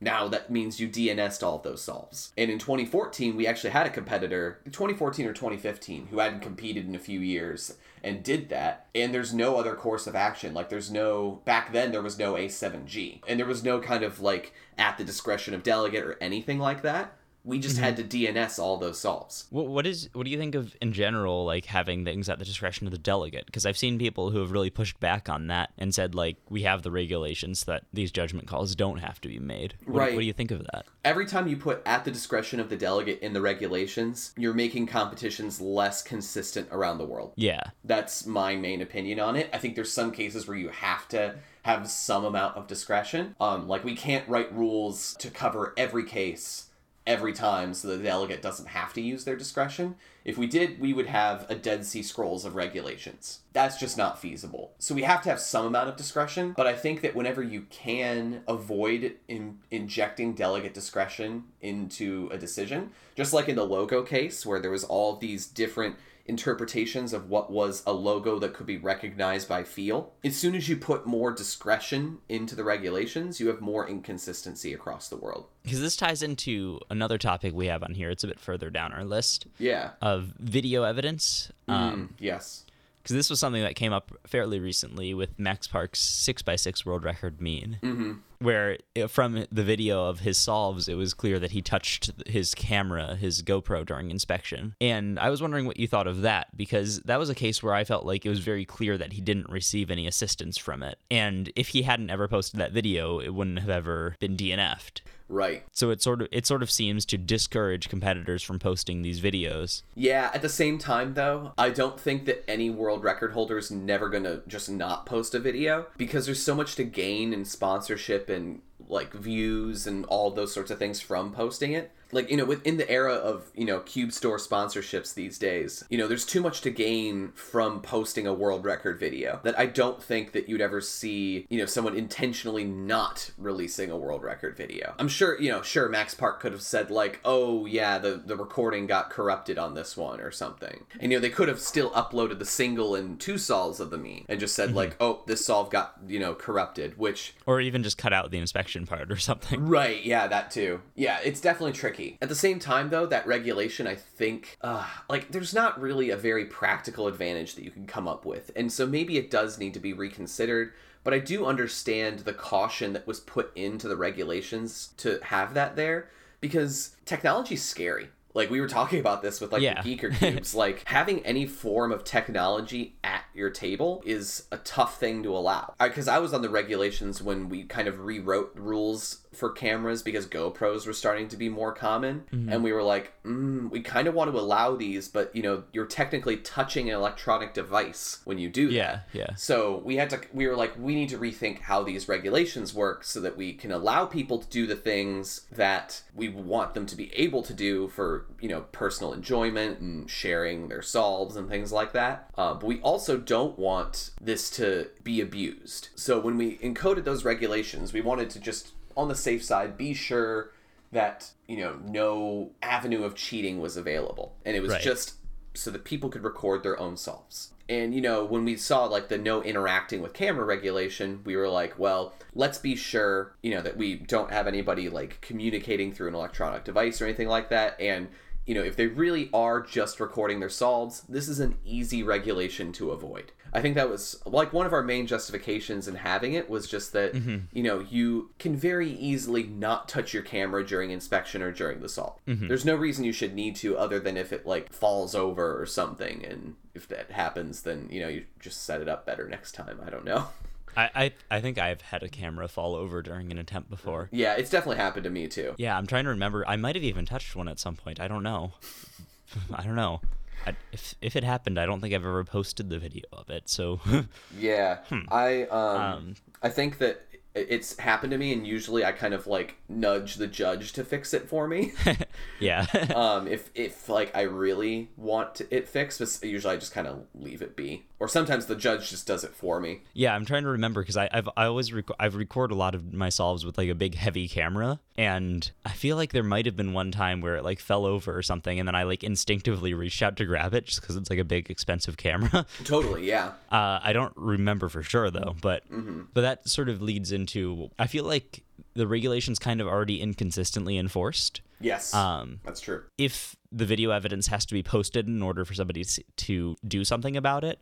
Now that means you DNS'd all of those solves. And in 2014, we actually had a competitor, 2014 or 2015, who hadn't competed in a few years and did that. And there's no other course of action. Like there's no back then there was no A7G. And there was no kind of like at the discretion of delegate or anything like that. We just mm-hmm. had to DNS all those solves. What, what is what do you think of in general like having things at the discretion of the delegate? Because I've seen people who have really pushed back on that and said like we have the regulations that these judgment calls don't have to be made. What, right. What do you think of that? Every time you put at the discretion of the delegate in the regulations, you're making competitions less consistent around the world. Yeah. That's my main opinion on it. I think there's some cases where you have to have some amount of discretion. Um, like we can't write rules to cover every case every time so the delegate doesn't have to use their discretion. If we did, we would have a Dead Sea Scrolls of regulations. That's just not feasible. So we have to have some amount of discretion, but I think that whenever you can avoid in, injecting delegate discretion into a decision, just like in the logo case where there was all these different interpretations of what was a logo that could be recognized by feel. As soon as you put more discretion into the regulations, you have more inconsistency across the world. Because this ties into another topic we have on here. It's a bit further down our list. Yeah. Of video evidence. Mm, um, yes because this was something that came up fairly recently with Max Park's six x six world record mean, mm-hmm. Where uh, from the video of his solves, it was clear that he touched his camera, his GoPro during inspection. And I was wondering what you thought of that because that was a case where I felt like it was very clear that he didn't receive any assistance from it. And if he hadn't ever posted that video, it wouldn't have ever been DNF'd. Right. So it sort of it sort of seems to discourage competitors from posting these videos. Yeah, at the same time though, I don't think that any world record holder is never going to just not post a video because there's so much to gain in sponsorship and like views and all those sorts of things from posting it like you know within the era of you know cube store sponsorships these days you know there's too much to gain from posting a world record video that i don't think that you'd ever see you know someone intentionally not releasing a world record video i'm sure you know sure max park could have said like oh yeah the the recording got corrupted on this one or something and you know they could have still uploaded the single and two solves of the meme and just said mm-hmm. like oh this solve got you know corrupted which Or even just cut out the inspection part or something. Right, yeah, that too. Yeah, it's definitely tricky. At the same time, though, that regulation, I think, uh, like, there's not really a very practical advantage that you can come up with. And so maybe it does need to be reconsidered. But I do understand the caution that was put into the regulations to have that there because technology's scary. Like we were talking about this with like Yeah. the GiiKER cubes, like having any form of technology at your table is a tough thing to allow. Because I, was on the regulations when we kind of rewrote rules for cameras because GoPros were starting to be more common, and we were like, mm, we kind of want to allow these, but you know, you're technically touching an electronic device when you do that. Yeah, yeah. So we had to, we were like, we need to rethink how these regulations work so that we can allow people to do the things that we want them to be able to do for, you know, personal enjoyment and sharing their solves and things like that. Uh, but we also don't want this to be abused. So when we encoded those regulations, we wanted to just, on the safe side, be sure that, you know, no avenue of cheating was available. And it was Right. just so that people could record their own solves. And you know, when we saw like the no interacting with camera regulation, we were like, well, let's be sure, you know, that we don't have anybody like communicating through an electronic device or anything like that. And you know, if they really are just recording their solves, this is an easy regulation to avoid. I think that was like one of our main justifications in having it was just that, mm-hmm. you know, you can very easily not touch your camera during inspection or during the solve. Mm-hmm. There's no reason you should need to other than if it like falls over or something. And if that happens, then, you know, you just set it up better next time. I don't know. I, I I think I've had a camera fall over during an attempt before. Yeah, it's definitely happened to me too. Yeah, I'm trying to remember. I might have even touched one at some point. I don't know. I don't know. I, if if it happened, I don't think I've ever posted the video of it. So Yeah, I um, Um, I think that it's happened to me, and usually I kind of like nudge the judge to fix it for me. yeah, um, if if like I really want it fixed, but usually I just kind of leave it be, or sometimes the judge just does it for me. yeah. I'm trying to remember because I've I always rec- I've recorded a lot of my solves with like a big heavy camera, and I feel like there might have been one time where it like fell over or something, and then I like instinctively reached out to grab it just because it's like a big expensive camera. Totally, yeah. Uh, I don't remember for sure though, but but that sort of leads into I feel like the regulations kind of already inconsistently enforced. Yes, Um, that's true. if the video evidence has to be posted in order for somebody to- to do something about it,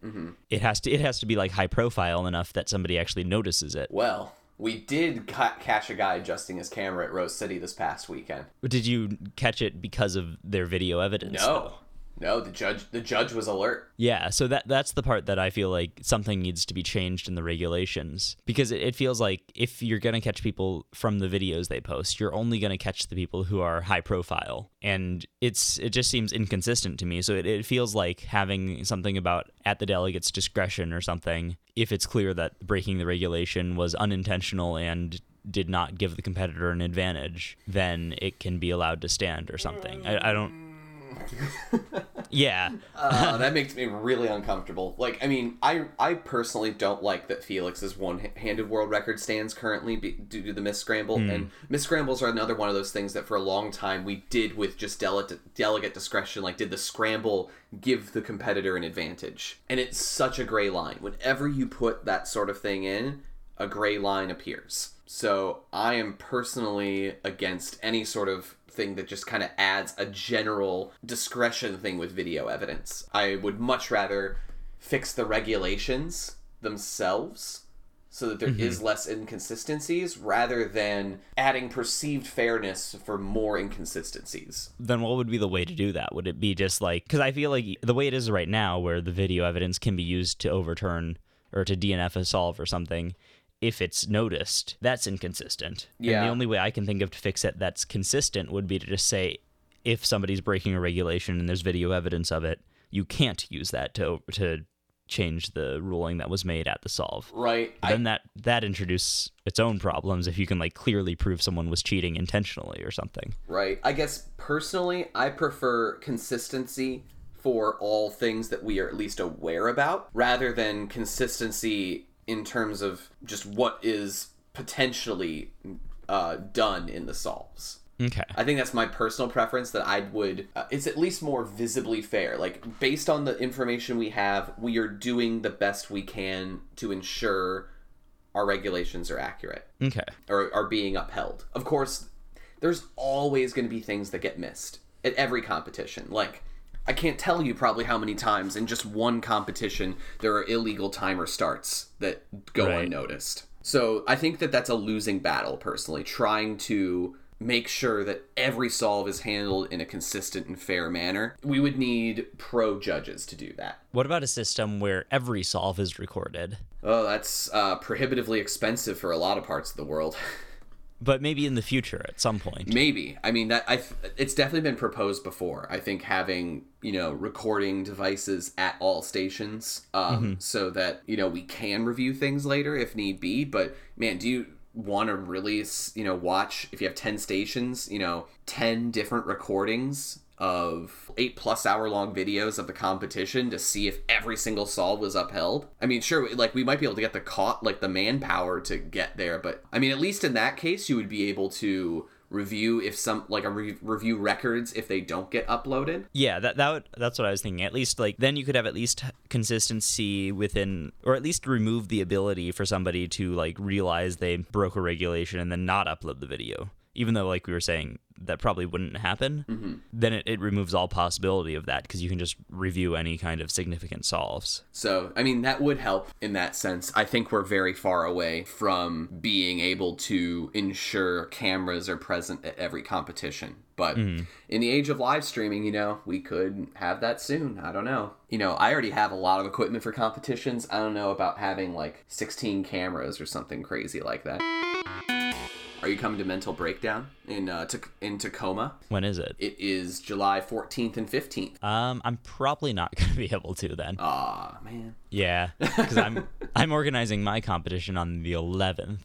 it has to it has to be like high profile enough that somebody actually notices it. Well, we did ca- catch a guy adjusting his camera at Rose City this past weekend. Did you catch it because of their video evidence? No, no, the judge the judge was alert. Yeah, so that that's the part that I feel like something needs to be changed in the regulations because it, it feels like if you're gonna catch people from the videos they post, you're only gonna catch the people who are high profile, and it's it just seems inconsistent to me. So it, it feels like having something about at the delegate's discretion or something if it's clear that breaking the regulation was unintentional and did not give the competitor an advantage, then it can be allowed to stand or something. I, I don't. Yeah. Uh, that makes me really uncomfortable. Like, I mean, I I personally don't like that Felix's one-handed world record stands currently be, due to the miss scramble, and miss scrambles are another one of those things that for a long time we did with just delegate delegate discretion. Like, did the scramble give the competitor an advantage? And it's such a gray line. Whenever you put that sort of thing in, a gray line appears. So I am personally against any sort of thing that just kind of adds a general discretion thing with video evidence. I would much rather fix the regulations themselves so that there is mm-hmm. less inconsistencies rather than adding perceived fairness for more inconsistencies. then what would be the way to do that? Would it be just like because I feel like the way it is right now, where the video evidence can be used to overturn or to DNF a solve or something, if it's noticed, that's inconsistent. And Yeah. the only way I can think of to fix it that's consistent would be to just say, if somebody's breaking a regulation and there's video evidence of it, you can't use that to to change the ruling that was made at the solve. Right. But then that that introduces its own problems if you can like clearly prove someone was cheating intentionally or something. Right. I guess personally, I prefer consistency for all things that we are at least aware about rather than consistency in terms of just what is potentially uh, done in the solves. Okay. I think that's my personal preference that I would uh, it's at least more visibly fair. Like based on the information we have, we are doing the best we can to ensure our regulations are accurate Okay. or are being upheld. Of course, there's always going to be things that get missed at every competition. Like I can't tell you probably how many times in just one competition there are illegal timer starts that go Right. unnoticed. So I think that that's a losing battle personally, trying to make sure that every solve is handled in a consistent and fair manner. We would need pro judges to do that. What about a system where every solve is recorded? Oh, that's uh, prohibitively expensive for a lot of parts of the world. But maybe in the future at some point. Maybe. I mean that I it's definitely been proposed before. I think having, you know, recording devices at all stations um so that, you know, we can review things later if need be, but man, do you want to really, you know, watch if you have 10 stations, you know, 10 different recordings of eight plus hour long videos of the competition to see if every single solve was upheld. I mean, sure, like we might be able to get the caught like the manpower to get there, but I mean, at least in that case, you would be able to review if some like a re- review records if they don't get uploaded. Yeah, that that would, that's what I was thinking. At least like then you could have at least consistency within, or at least remove the ability for somebody to like realize they broke a regulation and then not upload the video. Even though, like we were saying, that probably wouldn't happen. Mm-hmm. Then it, it removes all possibility of that because you can just review any kind of significant solves. So, I mean, that would help in that sense. I think we're very far away from being able to ensure cameras are present at every competition. But mm-hmm. in the age of live streaming, you know, we could have that soon. I don't know. You know, I already have a lot of equipment for competitions. I don't know about having like 16 cameras or something crazy like that. Are you coming to Mental Breakdown in uh, in Tacoma? When is it? It is July 14th and 15th. Um, I'm probably not going to be able to then. Aw, man. Yeah, because I'm I'm organizing my competition on the 11th.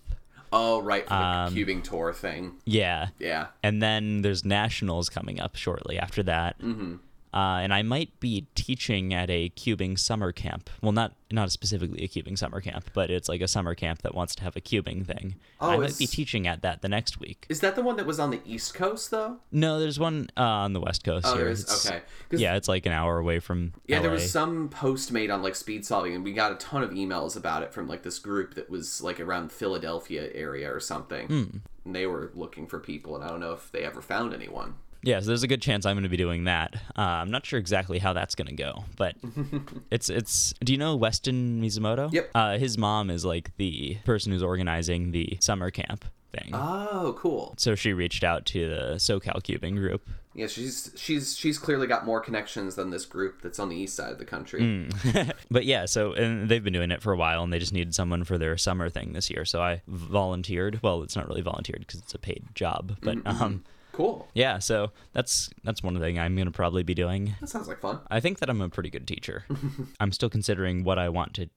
Oh, right, for the Um, cubing tour thing. Yeah, Yeah. and then there's nationals coming up shortly after that. Mm-hmm. Uh, and I might be teaching at a cubing summer camp. Well, not not specifically a cubing summer camp, but it's like a summer camp that wants to have a cubing thing. Oh, I might be teaching at that the next week. Is that the one that was on the East Coast, though? No, there's one uh, on the west coast Oh, here. there is? It's- Okay. Yeah, it's like an hour away from. Yeah, there was some post made on like speed solving, and we got a ton of emails about it from like this group that was like around Philadelphia area or something. Hmm. And they were looking for people, and I don't know if they ever found anyone. Yeah, so there's a good chance I'm going to be doing that. Uh, I'm not sure exactly how that's going to go, but it's it's. Do you know Weston Mizumoto? Yep. Uh, his mom is like the person who's organizing the summer camp thing. Oh, cool. so she reached out to the SoCal Cubing group. Yeah, she's she's she's clearly got more connections than this group that's on the east side of the country. Hmm. but yeah, so and they've been doing it for a while, and they just needed someone for their summer thing this year. So I volunteered. Well, it's not really volunteered because it's a paid job, but um, Cool. yeah. So that's that's one thing I'm gonna probably be doing. That sounds like fun. I think that I'm a pretty good teacher. I'm still considering what I want to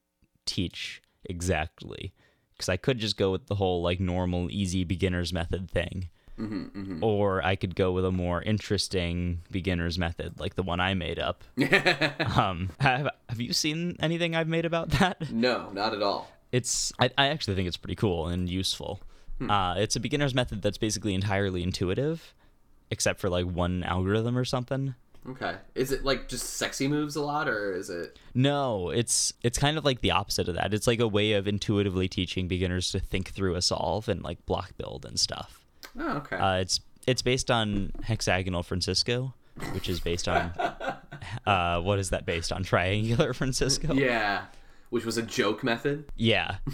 teach exactly because I could just go with the whole like normal, easy beginner's method thing. Or I could go with a more interesting beginner's method, like the one I made up. um, have Have you seen anything I've made about that? No, not at all. It's I, I actually think it's pretty cool and useful. Uh, it's a beginner's method that's basically entirely intuitive, except for like one algorithm or something. Okay. Is it like just sexy moves a lot, or is it? No, it's it's kind of like the opposite of that. It's like a way of intuitively teaching beginners to think through a solve and like block build and stuff. Oh, okay. Uh, it's it's based on hexagonal Francisco, which is based on uh, what is that based on? Triangular Francisco. yeah, which was a joke method. Yeah.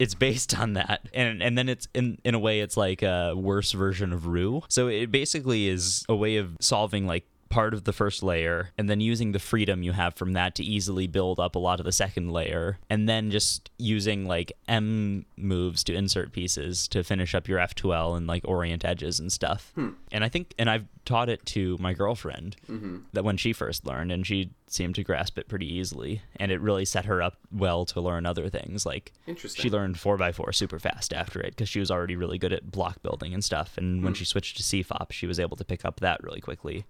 It's based on that, and and then it's in in a way it's like a worse version of Roux. So it basically is a way of solving like part of the first layer and then using the freedom you have from that to easily build up a lot of the second layer and then just using like M moves to insert pieces to finish up your F2L and like orient edges and stuff. Hmm. And I think, and I've taught it to my girlfriend mm-hmm. that when she first learned and she seemed to grasp it pretty easily and it really set her up well to learn other things. Like she learned 4x4 super fast after it because she was already really good at block building and stuff and when hmm. she switched to cfop she was able to pick up that really quickly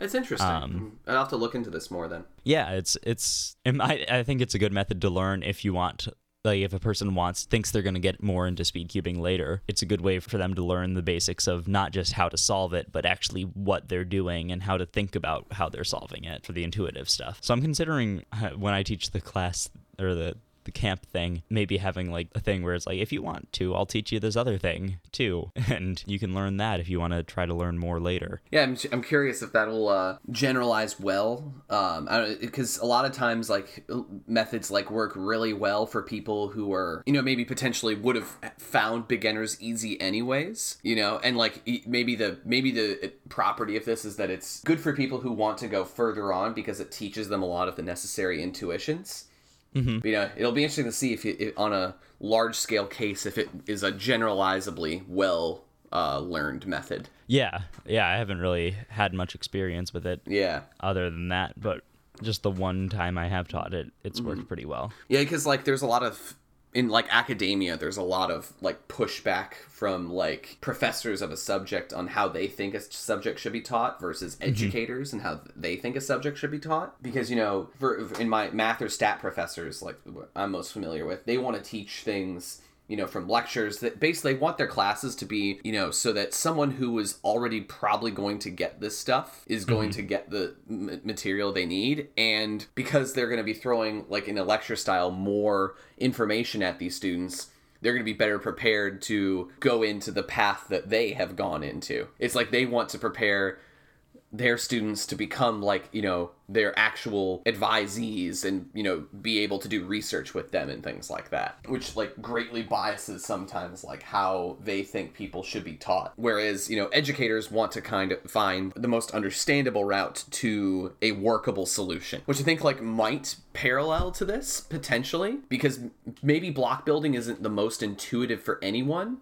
It's interesting. Um, I'll have to look into this more then. yeah it's it's I, I think it's a good method to learn if you want like if a person wants thinks they're going to get more into speed cubing later it's a good way for them to learn the basics of not just how to solve it but actually what they're doing and how to think about how they're solving it for the intuitive stuff so i'm considering uh, when i teach the class or the the camp thing maybe having like a thing where it's like if you want to i'll teach you this other thing too and you can learn that if you want to try to learn more later Yeah, I'm, I'm curious if that'll uh, generalize well. Um, because a lot of times, like methods like work really well for people who are, you know, maybe potentially would have found beginners easy anyways. You know, and like maybe the maybe the uh, property of this is that it's good for people who want to go further on because it teaches them a lot of the necessary intuitions. Mm-hmm. You know, it'll be interesting to see if, it, if on a large scale case if it is a generalizably well uh, learned method. yeah yeah i haven't really had much experience with it Yeah. other than that, but just the one time I have taught it, it's worked pretty well. Yeah, because like there's a lot of in like academia, there's a lot of like pushback from like professors of a subject on how they think a subject should be taught versus mm-hmm. educators and how they think a subject should be taught. Because you know, for in my math or stat professors, like I'm most familiar with, they want to teach things you know, from lectures that basically want their classes to be, you know, so that someone who is already probably going to get this stuff is going mm-hmm. to get the m- material they need. And because they're going to be throwing, like in a lecture style, more information at these students, they're going to be better prepared to go into the path that they have gone into. It's like they want to prepare their students to become like you know their actual advisees and you know be able to do research with them and things like that which like greatly biases sometimes like how they think people should be taught. Whereas you know educators want to kind of find the most understandable route to a workable solution which i think like might parallel to this potentially because maybe block building isn't the most intuitive for anyone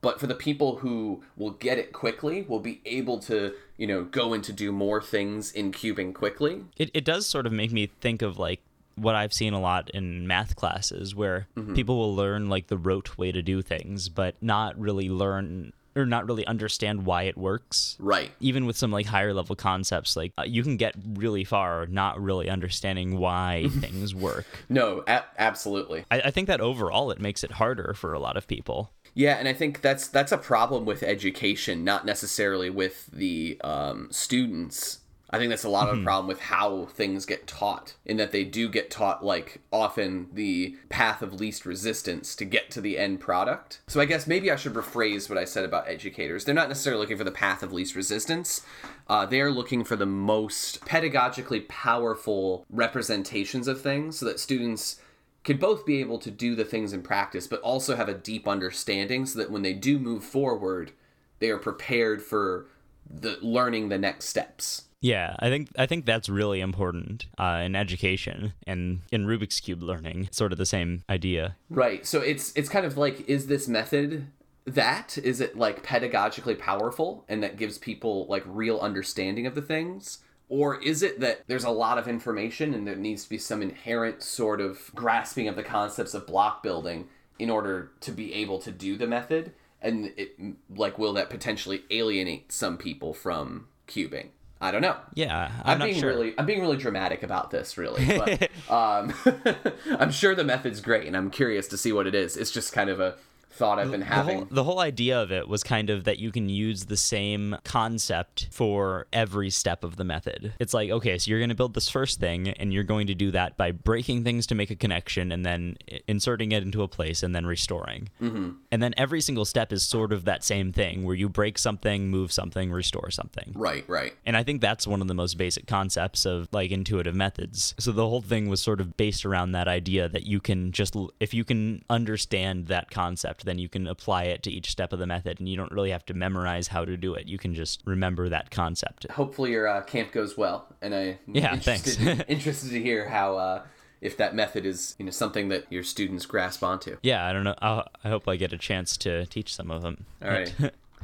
but for the people who will get it quickly will be able to you know go into do more things in cubing quickly It, it does sort of make me think of like what I've seen a lot in math classes where people will learn like the rote way to do things, but not really learn or not really understand why it works. right Even with some like higher level concepts, like uh, you can get really far not really understanding why things work. no a- absolutely I, I think that overall it makes it harder for a lot of people. Yeah and i think that's that's a problem with education not necessarily with the um, students. I think that's a lot of a problem with how things get taught in that they do get taught like often the path of least resistance to get to the end product. So i guess maybe i should rephrase what i said about educators. They're not necessarily looking for the path of least resistance. Uh, they're looking for the most pedagogically powerful representations of things so that students can both be able to do the things in practice, but also have a deep understanding so that when they do move forward, they are prepared for the learning the next steps. Yeah, I think I think that's really important uh, in education and in Rubik's cube learning. Sort of the same idea. Right. So it's it's kind of like is this method that is it like pedagogically powerful and that gives people like real understanding of the things or is it that there's a lot of information and there needs to be some inherent sort of grasping of the concepts of block building in order to be able to do the method and it like will that potentially alienate some people from cubing i don't know Yeah, I'm, I'm, being sure. really I'm being really dramatic about this really, but um, I'm sure the method's great and I'm curious to see what it is. It's just kind of a thought I've been the having. whole, the whole idea of it was kind of that you can use the same concept for every step of the method. It's like, okay, so you're going to build this first thing, and you're going to do that by breaking things to make a connection, and then inserting it into a place, and then restoring. Mm-hmm. And then every single step is sort of that same thing, where you break something, move something, restore something. Right, right. And I think that's one of the most basic concepts of like intuitive methods. So the whole thing was sort of based around that idea that you can just, if you can understand that concept concept, then you can apply it to each step of the method, and you don't really have to memorize how to do it. You can just remember that concept. Hopefully your uh, camp goes well, and I Yeah, interested, thanks. interested to hear how uh, if that method is you know something that your students grasp onto. Yeah, I don't know. I'll, I hope I get a chance to teach some of them. All right,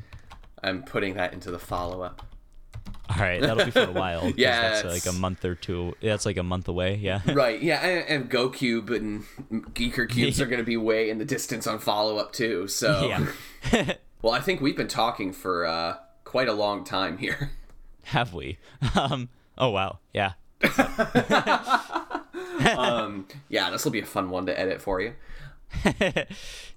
I'm putting that into the follow up. All right, that'll be for a while. Yeah, that's like a month or two. That's like a month away. Yeah. Right, yeah, and, and GoCube and GiiKER cubes are going to be way in the distance on follow up too. So, yeah. well, I think we've been talking for uh, quite a long time here. Have we? Um. Oh wow. Yeah. um, yeah, this will be a fun one to edit for you.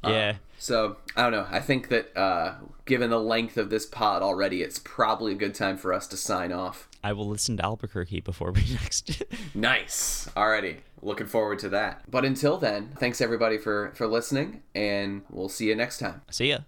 yeah. So I don't know. I think that uh, given the length of this pod already, it's probably a good time for us to sign off. I will listen to Albuquerque before we next. Nice. Alrighty. Looking forward to that. But until then, thanks everybody for for listening, and we'll see you next time. See ya.